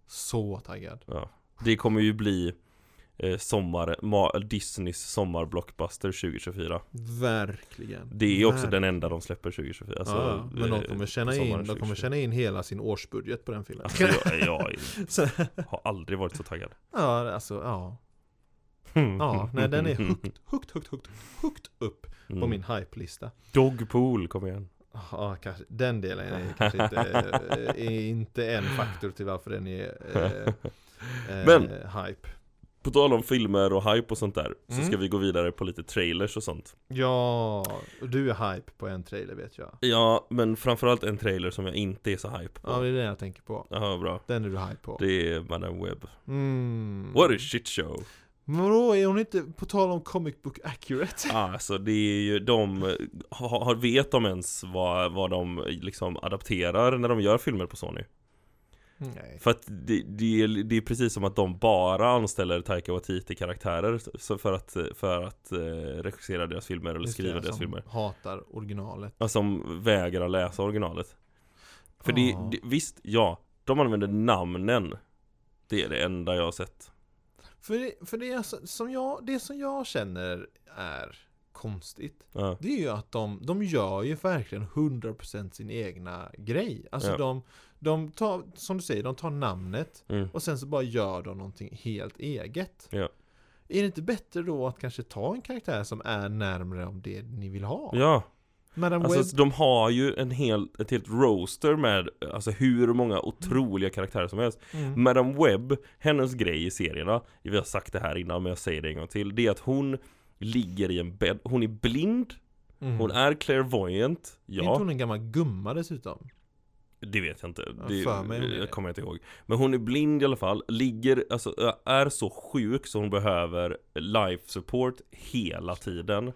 så taggad. ja. Det kommer ju bli eh, sommar, ma, Disneys sommarblockbuster 2024 Verkligen. Det är också Verkligen. den enda de släpper 2024 alltså, ja, men de eh, kommer tjäna in, de kommer 2024. tjäna in hela sin årsbudget på den filmen. Alltså jag, jag Så, har aldrig varit så taggad ja, alltså ja. Ja, nej den är högt, högt, högt, högt, högt upp på Mm. min hype-lista. Dogpool, kom igen Ja, kanske, den delen är kanske inte, eh, är inte en faktor till varför den är eh, eh, Men- hype. På tal om filmer och hype och sånt där Så Mm. ska vi gå vidare på lite trailers och sånt Ja, du är hype på en trailer vet jag. Ja, men framförallt en trailer som jag inte är så hype på Ja, det är den jag tänker på. Ja, bra Den är du hype på. Det är Madame Web Mm. What a shit show Men vadå, är hon inte, på tal om comic book accurate? Alltså det är ju, de har, vet de ens vad, vad de liksom adapterar när de gör filmer på Sony? Nej. För att det, det, är, det är precis som att de bara anställer Taika Waititi-karaktärer för att, för att eh, regissera deras filmer eller skriva deras som filmer hatar originalet. Alltså som vägrar läsa originalet För det, Ja. det, visst, ja, de använder namnen Det är det enda jag har sett För, det, för det, är som jag, det som jag känner är konstigt ja. Det är ju att de, de gör ju verkligen 100% sin egna grej Alltså Ja. de, de tar, som du säger, de tar namnet Mm. och sen så bara gör de någonting helt eget Ja. Är det inte bättre då att kanske ta en karaktär som är närmre om det ni vill ha? ja, Madame alltså Web, de har ju en hel, ett helt roster med Alltså hur många otroliga karaktärer som helst mm. Madame Webb, hennes grej i serierna Vi har sagt det här innan men jag säger det en gång till Det är att hon ligger i en bädd Hon är blind mm. Hon är clairvoyant Är inte Ja, hon en gammal gumma dessutom? det vet jag inte Ja, Det för mig det det. kommer jag inte ihåg Men hon är blind i alla fall Ligger, alltså är så sjuk så hon behöver life support hela tiden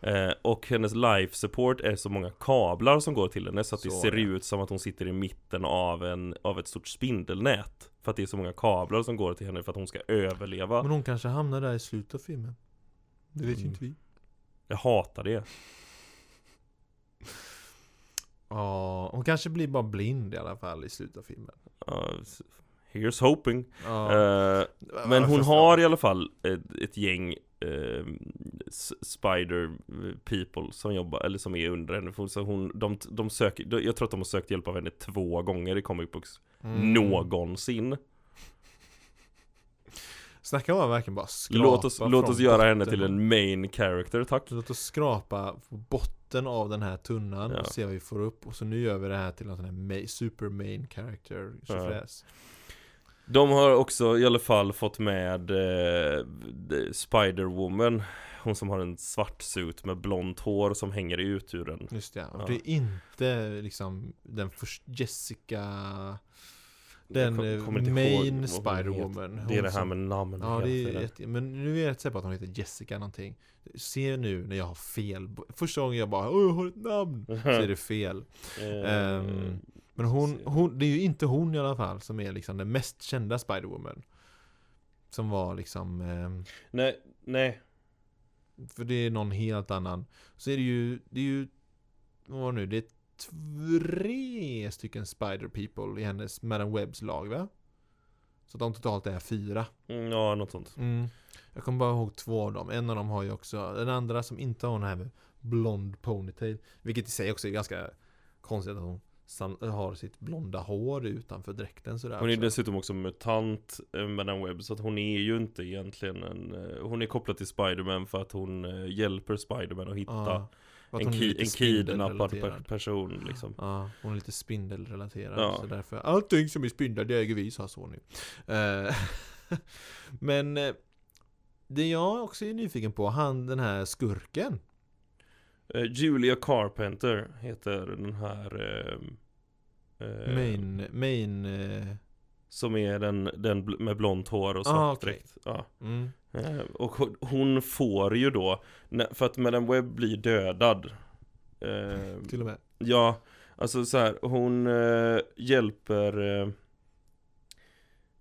eh, och hennes life support är så många kablar som går till henne så att det Så, ser ja. ut som att hon sitter i mitten av, en, av ett stort spindelnät. För att det är så många kablar som går till henne för att hon ska överleva. Men hon kanske hamnar där i slutet av filmen. Det vet ju Mm. inte vi. Jag hatar det. Ja, hon kanske blir bara blind i alla fall i slutet av filmen. Ja, Here's hoping. Ja, Eh, Men hon har i alla fall ett, ett gäng eh, Spider people som jobbar, eller som är under henne. Så hon, de, de söker, jag tror att de har sökt hjälp av henne två gånger i comic books. Mm. Någonsin. Om att verkligen bara skrapa Låt oss, låt oss göra henne till en main character, tack. Låt oss skrapa på botten av den här tunnan Ja. och se vad vi får upp. Och så nu gör vi det här till en sån här super main character. Tjofräs. De har också i alla fall fått med eh, Spider-Woman. Hon som har en svart suit med blont hår som hänger ut ur den Just det, och Ja. det är inte liksom den första Jessica Den Jag eh, main Spider-Woman. Det är det här med namn Ja det är jätte, men nu är jag rätt säker på att hon heter Jessica någonting. Se nu när jag har fel Första gången jag bara Åh jag har ett namn. Så är det fel. Ehm, Men hon, hon, det är ju inte hon i alla fall som är liksom den mest kända Spider-Woman. Som var liksom ehm, Nej, nej. För det är någon helt annan. Så är det ju, det är ju Vad var det nu? Det är tre stycken Spider People i hennes Madame Webs lag va? Så de totalt är fyra. Mm, Ja, något sånt. Mm. Jag kommer bara ihåg två av dem. En av dem har ju också Den andra som inte har den här med Blond ponytail. Vilket i sig också är ganska Konstigt att hon har sitt blonda hår utanför dräkten sådär Hon är dessutom också mutant, eh, Madame Web Så att hon är ju inte egentligen en eh, Hon är kopplad till Spiderman för att hon eh, hjälper Spiderman att hitta Ja, för att En, ki- en kidnappad person liksom. Ja, hon är lite spindelrelaterad Ja. så därför Allting som är spindlar det äger vi, sa Sony. Eh, Men eh, Det jag också är nyfiken på, han den här skurken Eh, Julia Carpenter heter den här eh, eh, Main, main eh, Som är den, den med blont hår och svart Ah, okej. dräkt ja. mm. Eh, Och hon- får ju då För att Madame Webb blir dödad eh, Till och med Ja, alltså så här, hon eh, hjälper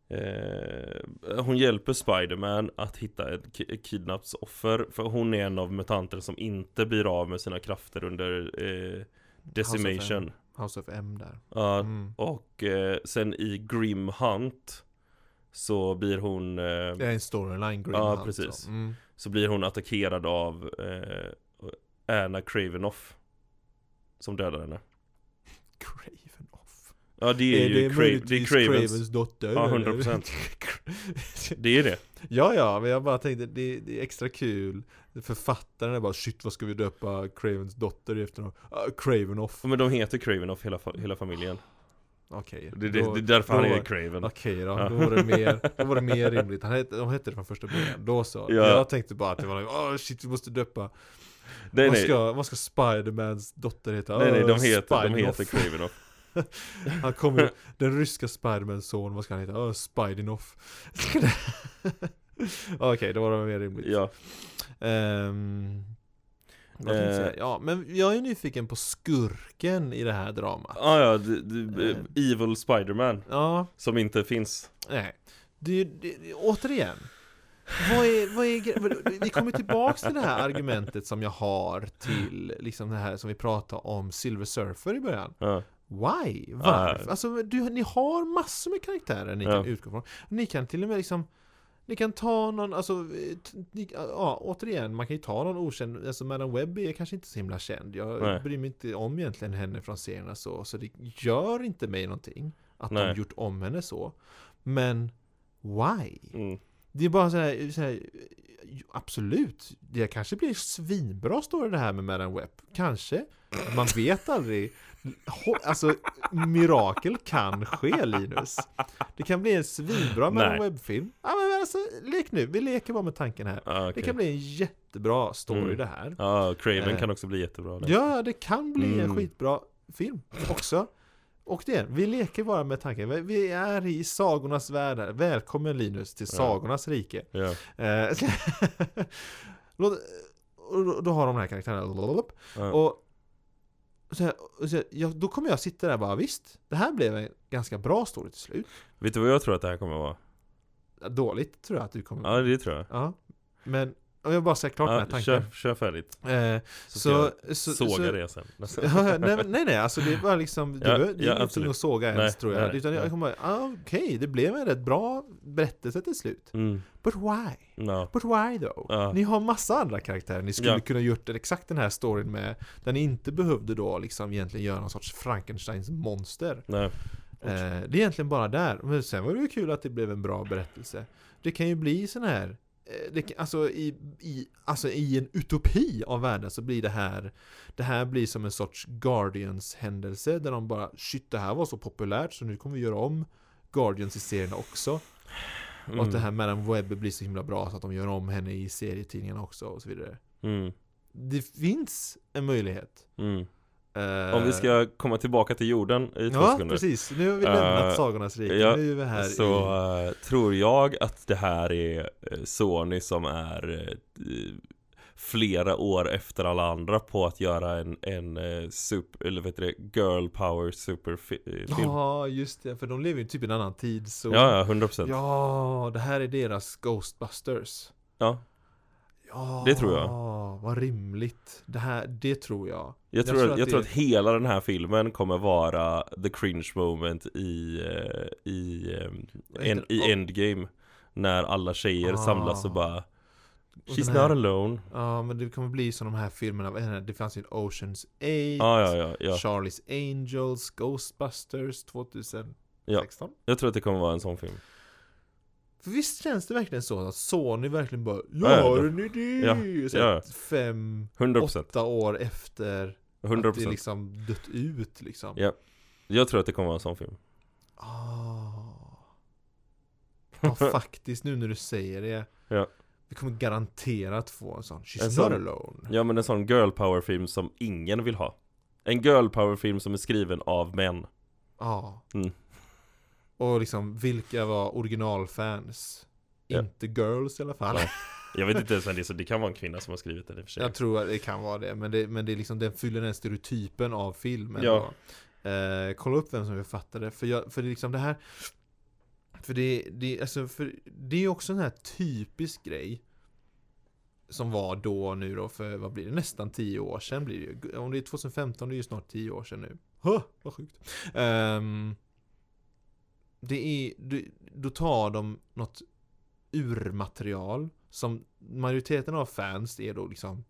eh, Hon hjälper Spiderman att hitta ett ki- kidnappsoffer För hon är en av mutanterna som inte blir av med sina krafter under eh, Decimation House of M där Ja, mm. och eh, sen i Grim Hunt Så blir hon Det är en storyline Green Ja, Hunt, precis. så. Mm. Så blir hon attackerad av eh, Anna Cravenoff Som dödar henne Cravenoff Ja det är, ju Cra- det är Cravens Cravens dotter? Ja, eller? 100%. Det är det Ja, ja, men jag bara tänkte det, det är extra kul Författaren är bara shit vad ska vi döpa Cravens dotter efter uh, Cravenoff Men de heter Cravenoff hela, hela familjen Okej, det, det, då- det är därför han då- är Craven Okej då, Ja. då var det mer, då var det mer rimligt. Han hette, de hette det från första början, då så. Ja. Jag tänkte bara att det var åh shit vi måste döpa. Nej vad, nej, ska, vad ska Spidermans dotter heta? nej, nej de Åh, heter, de heter Cravenoff Han kommer, den ryska Spidermans son, vad ska han heta? Oh, Spidenoff. Okej, då var det mer rimligt. Ja, jag Eh. ja, men jag är nyfiken på skurken i det här dramat. ah, ja, d- d- Eh. Evil Spiderman Ja, Som inte finns Nej, det, det, återigen vad är, vad är, vi kommer tillbaks till det här argumentet som jag har till liksom det här som vi pratade om Silver Surfer i början ja. Why? Varför? Ah. Alltså du, ni har massor med karaktärer ni Ja. kan utgå från Ni kan till och med liksom Ni kan ta någon, alltså ni, Ja, återigen, man kan ju ta någon okänd Alltså Madame Webb är kanske inte så himla känd Jag Nej. bryr mig inte om egentligen henne från serierna så Så det gör inte mig någonting Att Nej. de gjort om henne så Men Why? Mm. Det är bara så här, så här Absolut, det kanske blir svinbra story det här med Madame Webb Kanske, man vet aldrig Alltså, mirakel kan ske Linus Det kan bli en svinbra Madame Nej. Webb-film Ja men alltså, lek nu, vi leker bara med tanken här Ah, Det okej. kan bli en jättebra story Mm. det här Ja, Craven Eh. kan också bli jättebra där. Ja, det kan bli en Mm. skitbra film också Och det, vi leker bara med tanken Vi- är i sagornas värld Välkommen Linus till Ja. sagornas rike Ja, Eh, då, då har de här karaktärerna blablabla. ja. Och så här, så här, ja, då kommer jag sitta där och bara visst Det här blev en ganska bra story till slut Vet du vad jag tror att det här kommer att vara? Dåligt tror jag att du kommer Ja, det tror jag Ja. Men om jag bara säger klart den här ja, tanken kör, kör färdigt eh, Så, Så, så, såga så, det sen Ja, nej, nej nej alltså det är bara liksom Det, Ja, det är ja, ingenting absolut. att såga ens Nej, tror jag nej, Utan jag kommer bara, ah, okej det blev en rätt bra berättelse till slut mm. But why? ja. But why though? Ja. Ni har massa andra karaktärer ni skulle Ja. kunna gjort exakt den här storyn med Där ni inte behövde då liksom egentligen göra någon sorts Frankensteins monster Nej. eh, Det är egentligen bara där Men sen var det ju kul att det blev en bra berättelse Det kan ju bli sån här det, kan- alltså, i, i, alltså i en utopi av världen så blir det här Det här blir som en sorts Guardians händelse Där de bara Shit det här var så populärt så nu kommer vi göra om Guardians i serierna också Mm. och att det här Madame Webb blir så himla bra så att de gör om henne i serietidningarna också och så vidare. Mm. Det finns en möjlighet. Mm. Eh, Om vi ska komma tillbaka till jorden i två Ja, sekunder precis. Nu har vi Eh, lämnat Sagornas rike. ja, nu är vi här Så i... eh, tror jag att det här är eh, Sony som är eh, flera år efter alla andra på att göra en, en eh, super, eller vet du det, girl power superfilm. Ja, Ja, just det. För de lever ju typ i en annan tid. Så... ja, 100%. Ja, Ja, det här är deras Ghostbusters. ja. Ja, Det tror jag. Vad rimligt. Det här, det tror jag. Jag, tror, tror att, jag det- tror att hela den här filmen kommer vara the cringe moment i, eh, i, eh, en, i Oh. Endgame När alla tjejer Ah. samlas och bara She's här- not alone Ja, men det kommer bli som de här filmerna. Det Det fanns ju Oceans 8. Ja, ja, ja, ja. Charlie's Angels, Ghostbusters 2016. Ja. Jag tror att det kommer vara en sån film För visst känns det verkligen så att Sony verkligen bara Ja, ja, Ja, då- har en idé! ja, Så ja. Fem, 100% åtta år efter 100% att det liksom dött ut liksom. Ja. Jag tror att det kommer vara en sån film Ah. Ja, faktiskt nu när du säger det. Ja. Vi kommer garanterat få en sån. She's En not sån- alone. Ja men en sån girl power film som ingen vill ha En girl power film som är skriven av män Ja. Mm. Och liksom, vilka var originalfans? Ja. Inte girls i alla fall. Ja. Jag vet inte ens vem det är, så det kan vara en kvinna som har skrivit den i och för sig. Jag tror att det kan vara det, men det, men det är liksom, den fyller den stereotypen av filmen. Ja. Eh, kolla upp vem som författade, för, jag, för det är liksom det här För det, det, alltså, för det är också en här typisk grej Som var då nu då, för vad blir det? Nästan 10 år sedan blir det ju Om det är 2015, det är ju snart 10 år sedan nu Huh, vad sjukt Ehm, det är, du, då tar de något urmaterial Som majoriteten av fans är då liksom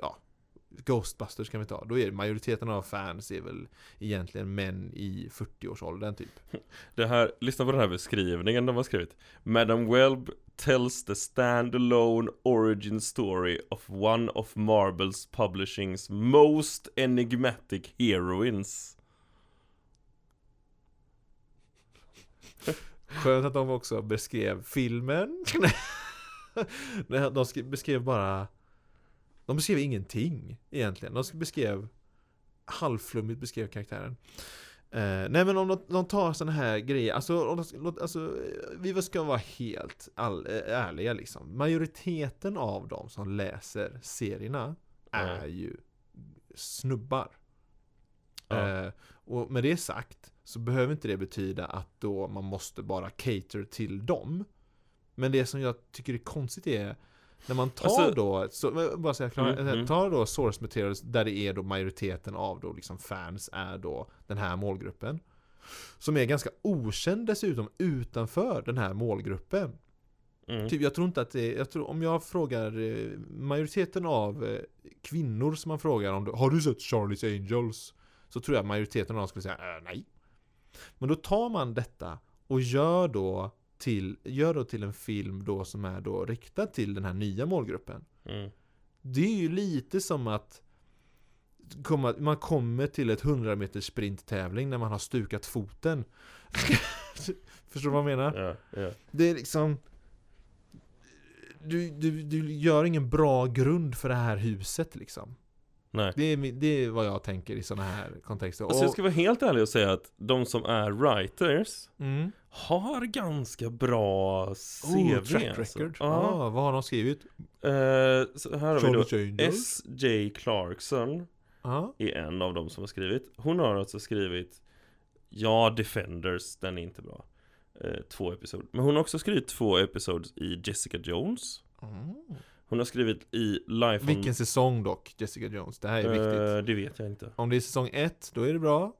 Ja Ghostbusters kan vi ta, då är majoriteten av fans är väl egentligen män i 40-årsåldern typ. Det här, lyssna på den här beskrivningen de har skrivit. Madame Welb tells the standalone origin story of one of Marbles Publishing's most enigmatic heroines. Skönt att de också beskrev filmen. De sk- beskrev bara De beskrev ingenting egentligen. De sk- beskrev Halvflummigt beskrev karaktären. Eh, Nej men om de, de tar sådana här grejer Alltså, om de, alltså Vi ska vara helt all, eh, ärliga liksom. Majoriteten av dem som läser serierna Är Mm. ju Snubbar. Ja. Eh, och med det sagt så behöver inte det betyda att då man måste bara cater till dem. Men det som jag tycker är konstigt är när man tar Alltså- då, så, bara så jag klarar, Mm, mm. tar då source materials där det är då majoriteten av då liksom fans är då den här målgruppen. Som är ganska okänd dessutom utanför den här målgruppen. mm. Typ, jag tror inte att det, jag tror, om jag frågar eh, majoriteten av eh, kvinnor som man frågar om Har du sett Charlie's Angels? Så tror jag majoriteten av dem skulle säga äh, nej. Men då tar man detta och gör då till, gör då till en film då som är då riktad till den här nya målgruppen. Mm. Det är ju lite som att komma, man kommer till ett 100 meters sprinttävling när man har stukat foten. Förstår du vad jag menar? Ja, ja. Det är liksom du, du, du gör ingen bra grund för det här huset liksom. Nej. Det är, det är vad jag tänker i sådana här kontexter. Alltså jag ska vara helt ärlig och säga att de som är writers mm. har ganska bra CV oh, track alltså. record. Ja. Ah, vad har de skrivit? Eh, här har vi då? S.J. Clarkson Ja. är en av dem som har skrivit Hon har alltså skrivit Ja, Defenders, den är inte bra eh, Två episoder Men hon har också skrivit två episoder i Jessica Jones Mm. Hon har skrivit i Life Vilken on säsong dock, Jessica Jones? Det här är viktigt. eh, Det vet jag inte Om det är säsong ett, då är det bra.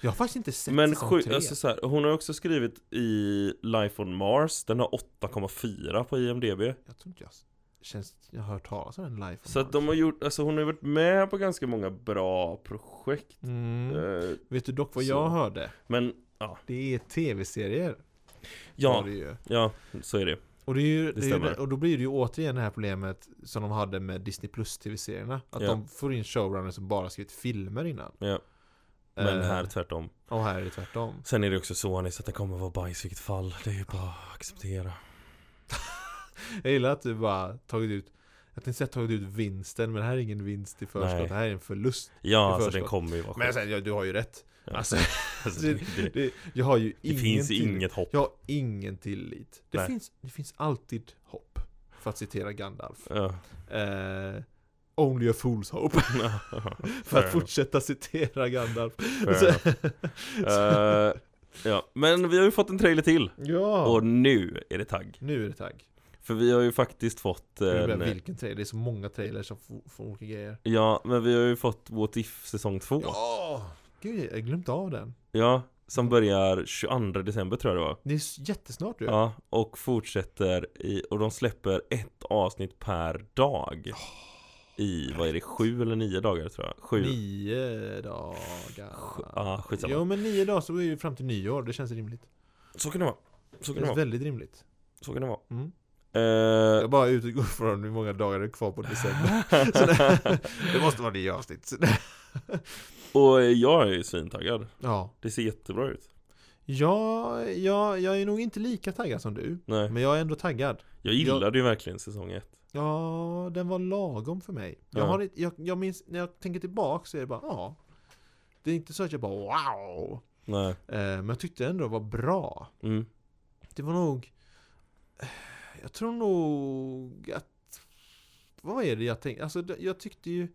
Jag har faktiskt inte sett Men säsong sju, tre. alltså så här, hon har också skrivit i Life on Mars Den har 8,4 på IMDB Jag tror inte jag känns, jag har hört talas om den live. Så att de har gjort, alltså hon har varit med på ganska många bra projekt mm. eh, Vet du dock vad så. jag hörde? Men Det är tv-serier. ja, ja, så är det Och, det är ju, Det det är ju, och då blir det ju återigen det här problemet som de hade med Disney Plus tv-serierna. Att Ja. de får in showrunners som bara skrivit filmer innan. Ja. Men Eh, här tvärtom Och här är det tvärtom. Sen är det också så Anis att det kommer vara bajs i vilket fall Det är ju bara att acceptera Jag gillar att du bara tagit ut jag tänkte säga tagit ut vinsten, men det här är ingen vinst i förskott, Nej. det här är en förlust. Ja, alltså den kommer ju vara Men sen, ja, du har ju rätt. Ja. Alltså, Alltså, det, det, det, jag har ju det ingen finns till- inget hopp Jag har ingen tillit. Det Nej. finns, det finns alltid hopp. För att citera Gandalf. ja. Eh, only a fool's hope. För att fortsätta citera Gandalf. Eh, Ja, men vi har ju fått en trailer till Ja! Och nu är det tagg nu är det tagg. För vi har ju faktiskt fått en, vilken trailer? Det är så många trailers som får olika grejer. Ja, men vi har ju fått What If säsong 2 Ja! Gud, jag glömt av den. Ja, som börjar 22 december tror jag det var Det är jättesnart ju. Ja, och fortsätter i, och de släpper ett avsnitt per dag I, vad är det, sju eller nio dagar tror jag? Sju Nio dagar. Ja, skitsamma Jo men nio dagar så är det ju fram till nyår, det känns rimligt. Så kan det vara Så Det kan det känns vara, väldigt rimligt. så kan det vara Mm. Eh, Jag bara utgår från hur många dagar det är kvar på december. Det, det måste vara nio avsnitt. Och jag är ju svintaggad Ja. Det ser jättebra ut Ja, ja, jag är nog inte lika taggad som du. Nej, Men jag är ändå taggad. jag gillade ju verkligen säsong ett Ja, den var lagom för mig. Jag, Ja. har, jag, jag minns, när jag tänker tillbaka så är det bara, ja. Det är inte så att jag bara wow. Nej. Eh, men jag tyckte ändå det var bra. Mm. Det var nog... Jag tror nog att... Vad är det jag tänkte? Alltså jag tyckte ju...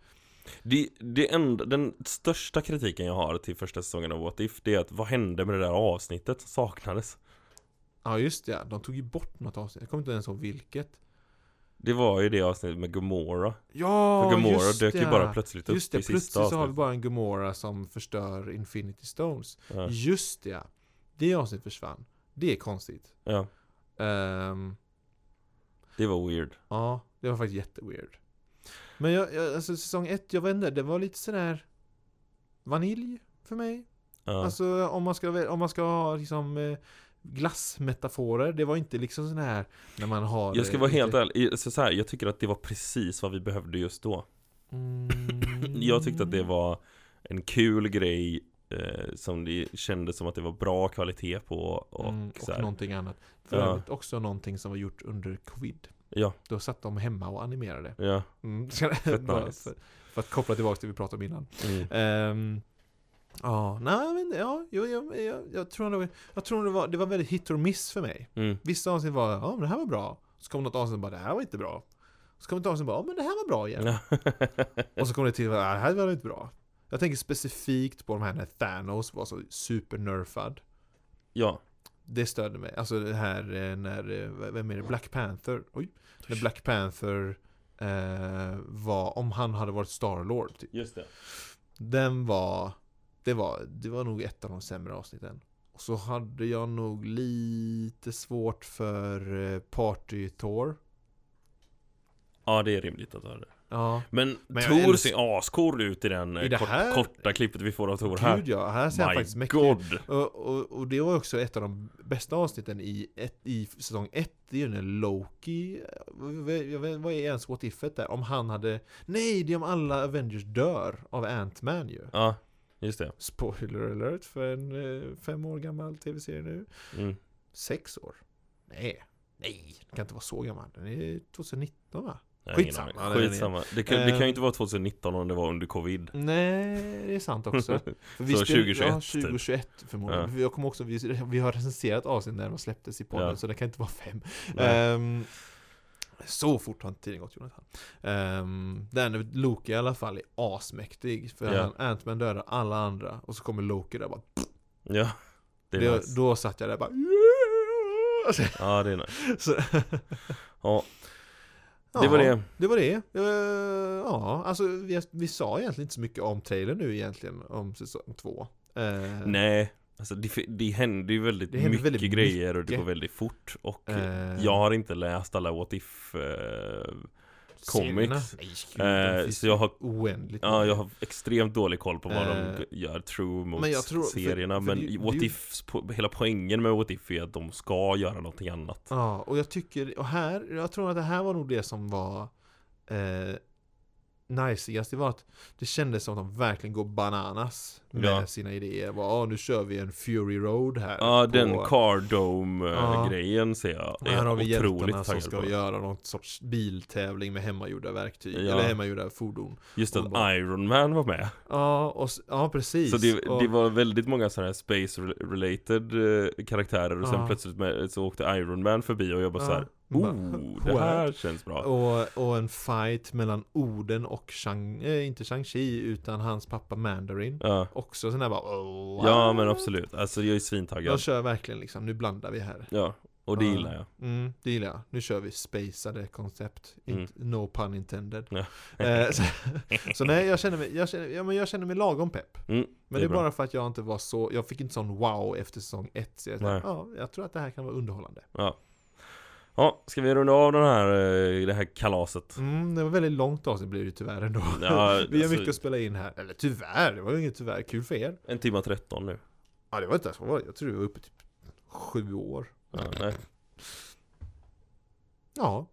Det, det enda, den största kritiken jag har till första säsongen av What If Det är att vad hände med det där avsnittet som saknades? Ja just det, de tog ju bort något avsnitt. Jag kommer inte ens ihåg vilket. Det var ju det avsnittet med Gomorra Ja, För Gomorra just dök det. ju bara plötsligt upp Just det, i sista plötsligt så har vi avsnittet bara en Gomorra som förstör Infinity Stones. ja. Just det. Det avsnittet försvann. Det är konstigt. ja, Ehm, det var weird ja, det var faktiskt jätteweird. Men jag, jag, alltså säsong ett, jag vet inte, det var lite sådär vanilj för mig. ja. Alltså om man ska, om man ska ha liksom eh, glassmetaforer, det var inte liksom sån här när man har Jag ska eh, vara lite- helt ärlig, så så här, jag tycker att det var precis vad vi behövde just då Mm. Jag tyckte att det var en kul grej eh, Som det kändes som att det var bra kvalitet på och, Mm, så och här. någonting annat. För Ja. övrigt också någonting som var gjort under covid. Ja, Då satt de hemma och animerade. ja, Mm. Bara nice. för, för att koppla tillbaka till det vi pratade om innan. mm. Ehm, Ja, nej inte, ja, jag, jag, jag, jag tror nog, jag tror det var, det var väldigt hit or miss för mig. Mm. Vissa avsnitt var, ja men det här var bra. Så kom något avsnitt och bara, det här var inte bra. Så kom ett avsnitt och bara, ja men det här var bra igen. Och så kom det till, ja, det här var inte bra. Jag tänker specifikt på de här när Thanos var så supernerfad. ja, Det störde mig. Alltså det här eh, när, eh, vem är det? Black Panther. Oj. När Black Panther eh, var, om han hade varit Starlord typ. just det Den var, det var, det var nog ett av de sämre avsnitten. Och så hade jag nog lite svårt för eh, Party Thor. Ja, det är rimligt att ha det Ja, Men, Men Tor ser ascool ut i den eh, I kort, här- korta klippet vi får av Tor här gud ja. Här ser han My faktiskt mäktig ut. Och, och, och det var också ett av de bästa avsnitten i, ett, i säsong 1 Det är ju när Loki Vad är ens what ifet där? Om han hade Nej, det är om alla Avengers dör av Ant-Man ju Ja, just det Spoiler alert för en eh, fem år gammal tv-serie nu mm. Sex år? Nej Nej, den kan inte vara så gammal Den är 2019 va? Skitsamma, aning. det. Skitsamma det kan, det kan ju inte vara 2019 om det var under covid Nej, det är sant också För Så spel- 2021 Ja, 2021 förmodligen. Ja. Jag kommer också, vi, vi har recenserat avsnitt när de släpptes i podden, Ja. så det kan inte vara fem. Ehm, så fort har inte tiden gått Jonathan. Um, den Loki i alla fall är asmäktig, för Ja. han, Ant-Man dödar alla andra, och så kommer Loki där bara Ja, det är det, nice Då satt jag där bara Alltså, Ja, det är nice så, Ja, det var det Det var det. Eh, ja, alltså vi, vi sa egentligen inte så mycket om trailern nu egentligen, om säsong två. Eh, Nej, alltså det, det händer ju väldigt Det händer mycket väldigt grejer och det mycket. går väldigt fort Och Eh. jag har inte läst alla What If. Comics. Nej, gud, eh, Så jag har oändligt Ja, jag har extremt dålig koll på vad Eh, de gör true mot men jag tror- för- serierna för Men det- What det- If, hela poängen med What If är att de ska göra någonting annat Ja, och jag tycker, och här, jag tror att det här var nog det som var eh, najsigast. Det var att det kändes som att de verkligen går bananas med Ja. sina idéer. Bara, "Ja, nu kör vi en Fury Road här. Ja, på- den Car Dome eh, Ja. ser jag här har vi hjältarna som ska på. göra någon sorts biltävling med hemmagjorda verktyg. Ja. Eller hemmagjorda fordon. Just att bara- Iron Man var med Ja, och, ja precis. Så det, och, det var väldigt många sådana här space related eh, karaktärer och sen Ja. plötsligt med, så åkte Iron Man förbi och jag bara Ja. Bara, Oh, det här känns bra och, och en fight mellan Oden och Shang, eh, inte Shang-Chi utan hans pappa Mandarin. Ja, Också sån här bara oh, ja men absolut, alltså jag är De svintaggad kör verkligen liksom, nu blandar vi här. Ja, och det gillar jag Mm, det gillar jag. Nu kör vi spacade koncept. Mm. No pun intended. Ja. Eh, så, så nej, jag känner mig, jag känner, ja, men jag känner mig lagom pepp. mm, Men det är, bra. bara för att jag inte var så, jag fick inte sån wow efter säsong ett. Så jag, Nej. ja, jag tror att det här kan vara underhållande. Ja Ja, ska vi runda av den här, eh, det här kalaset? Mm, det var väldigt långt avsnitt blir det tyvärr ändå. Ja, vi har alltså- mycket att spela in här. Eller tyvärr, det var ju inget tyvärr. Kul för er. En timma 13 nu Ja, det var inte så. Jag tror det var uppe typ sju år. ja, nej. Ja.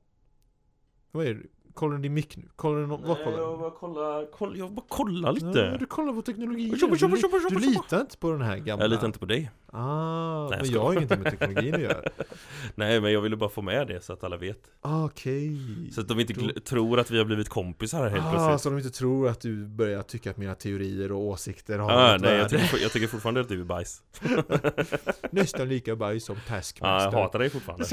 Vad är det? Kollar du din mick nu? Kollar du någon, vad kollar jag du? bara kolla, kolla, jag bara kolla lite Ja, du kollar på teknologi. Du, du shoppa, litar inte på den här gamla... Jag litar inte på dig Ah, Nej, jag men jag har ingenting med teknologin att göra. Nej men jag ville bara få med det så att alla vet Okej. Så att de inte Då- tror att vi har blivit kompisar här helt Ah, plötsligt så de inte tror att du börjar tycka att mina teorier och åsikter har ah, Nej jag tycker, jag tycker fortfarande att du är bajs Nästan lika bajs som Ja, jag Taskmaster. hatar dig fortfarande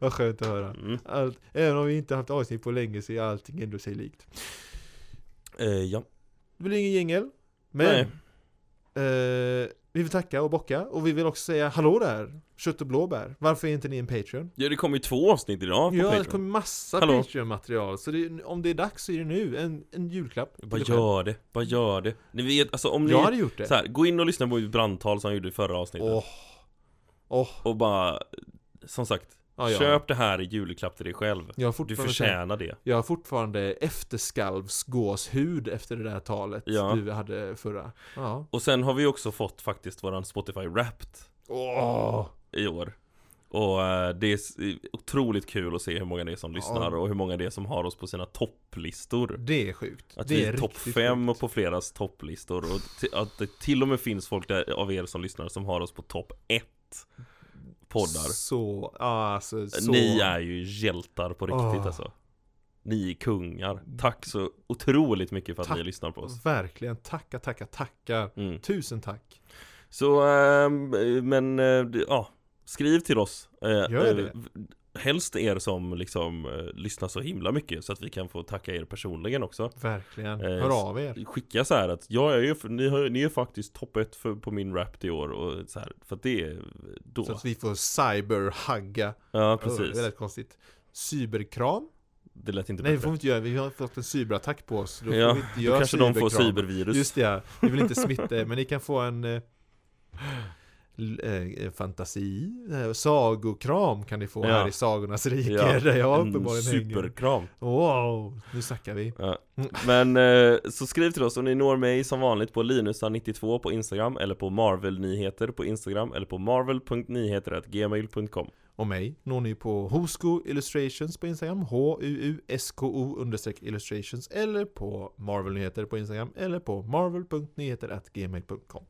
Vad skönt att höra. mm. Allt, även om vi inte haft avsnitt på länge så är allting ändå sig likt. eh, Ja, Det blir ingen jingel. Men Nej. Eh, vi vill tacka och bocka och vi vill också säga hallå där! Kött och blåbär. Varför är inte ni en Patreon? ja det kommer ju två avsnitt idag på Ja, det Patreon kommer massa. Patreon-material. Så det, om det är dags så är det nu. En, en julklapp. själv. gör det, bara gör det Ni vet, alltså om ni Jag hade gjort det. så här, gå in och lyssna på mitt brandtal som jag gjorde i förra avsnittet Åh. Åh. Och bara, som sagt, Ja, ja. köp det här i julklapp till dig själv Jag har Du förtjänar det jag har fortfarande efterskalvsgåshud efter det där talet Ja. du hade förra. Ja. Och sen har vi också fått faktiskt våran Spotify Wrapped Åh. i år Och eh, det är otroligt kul att se hur många det är som lyssnar Ja. och hur många det är som har oss på sina topplistor Det är sjukt. Att det vi är är topp riktigt fem sjukt. på fleras topplistor och att det till och med finns folk där, av er som lyssnar som har oss på topp ett poddar Så, alltså, så. Ni är ju hjältar på riktigt Åh. alltså Ni är kungar Tack så otroligt mycket för att Tack. ni lyssnar på oss Verkligen, tacka, tacka, tacka. mm. Tusen tack. Så, ehm, men eh, ja Skriv till oss eh, Gör eh, det. Helst er som liksom eh, lyssnar så himla mycket så att vi kan få tacka er personligen också Verkligen. Eh, Hör av er. Skicka så här att jag är ju, ni, har, ni är faktiskt topp ett för, på min rap i år och så här, för att det är då Så att vi får cyberhagga. Ja Det är precis, väldigt konstigt. Cyberkram? det lät inte Nej det bättre får vi inte göra, vi har fått en cyberattack på oss. Då får Ja, då göra kanske de får cyberkram. cybervirus Just det, ja. vi vill inte smitta er, men ni kan få en eh, fantasi, eh, sagokram kan ni få Ja. här i sagornas rike, Ja, där jag En uppenbarligen superkram Wow, nu snackar vi. ja. Mm. Men eh, så skriv till oss och ni når mig som vanligt på linusa92 på Instagram eller på marvelnyheter på Instagram eller på marvel.nyheter.gmail.com Och mig når ni på Husko Illustrations på Instagram, H-U-U-S-K-O understreck illustrations eller på Marvelnyheter på Instagram eller på marvel.nyheter.gmail.com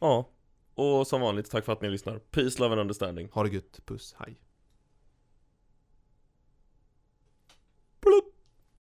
Ja, och som vanligt tack för att ni lyssnar. Peace, love and understanding. Ha det gött, puss, hej.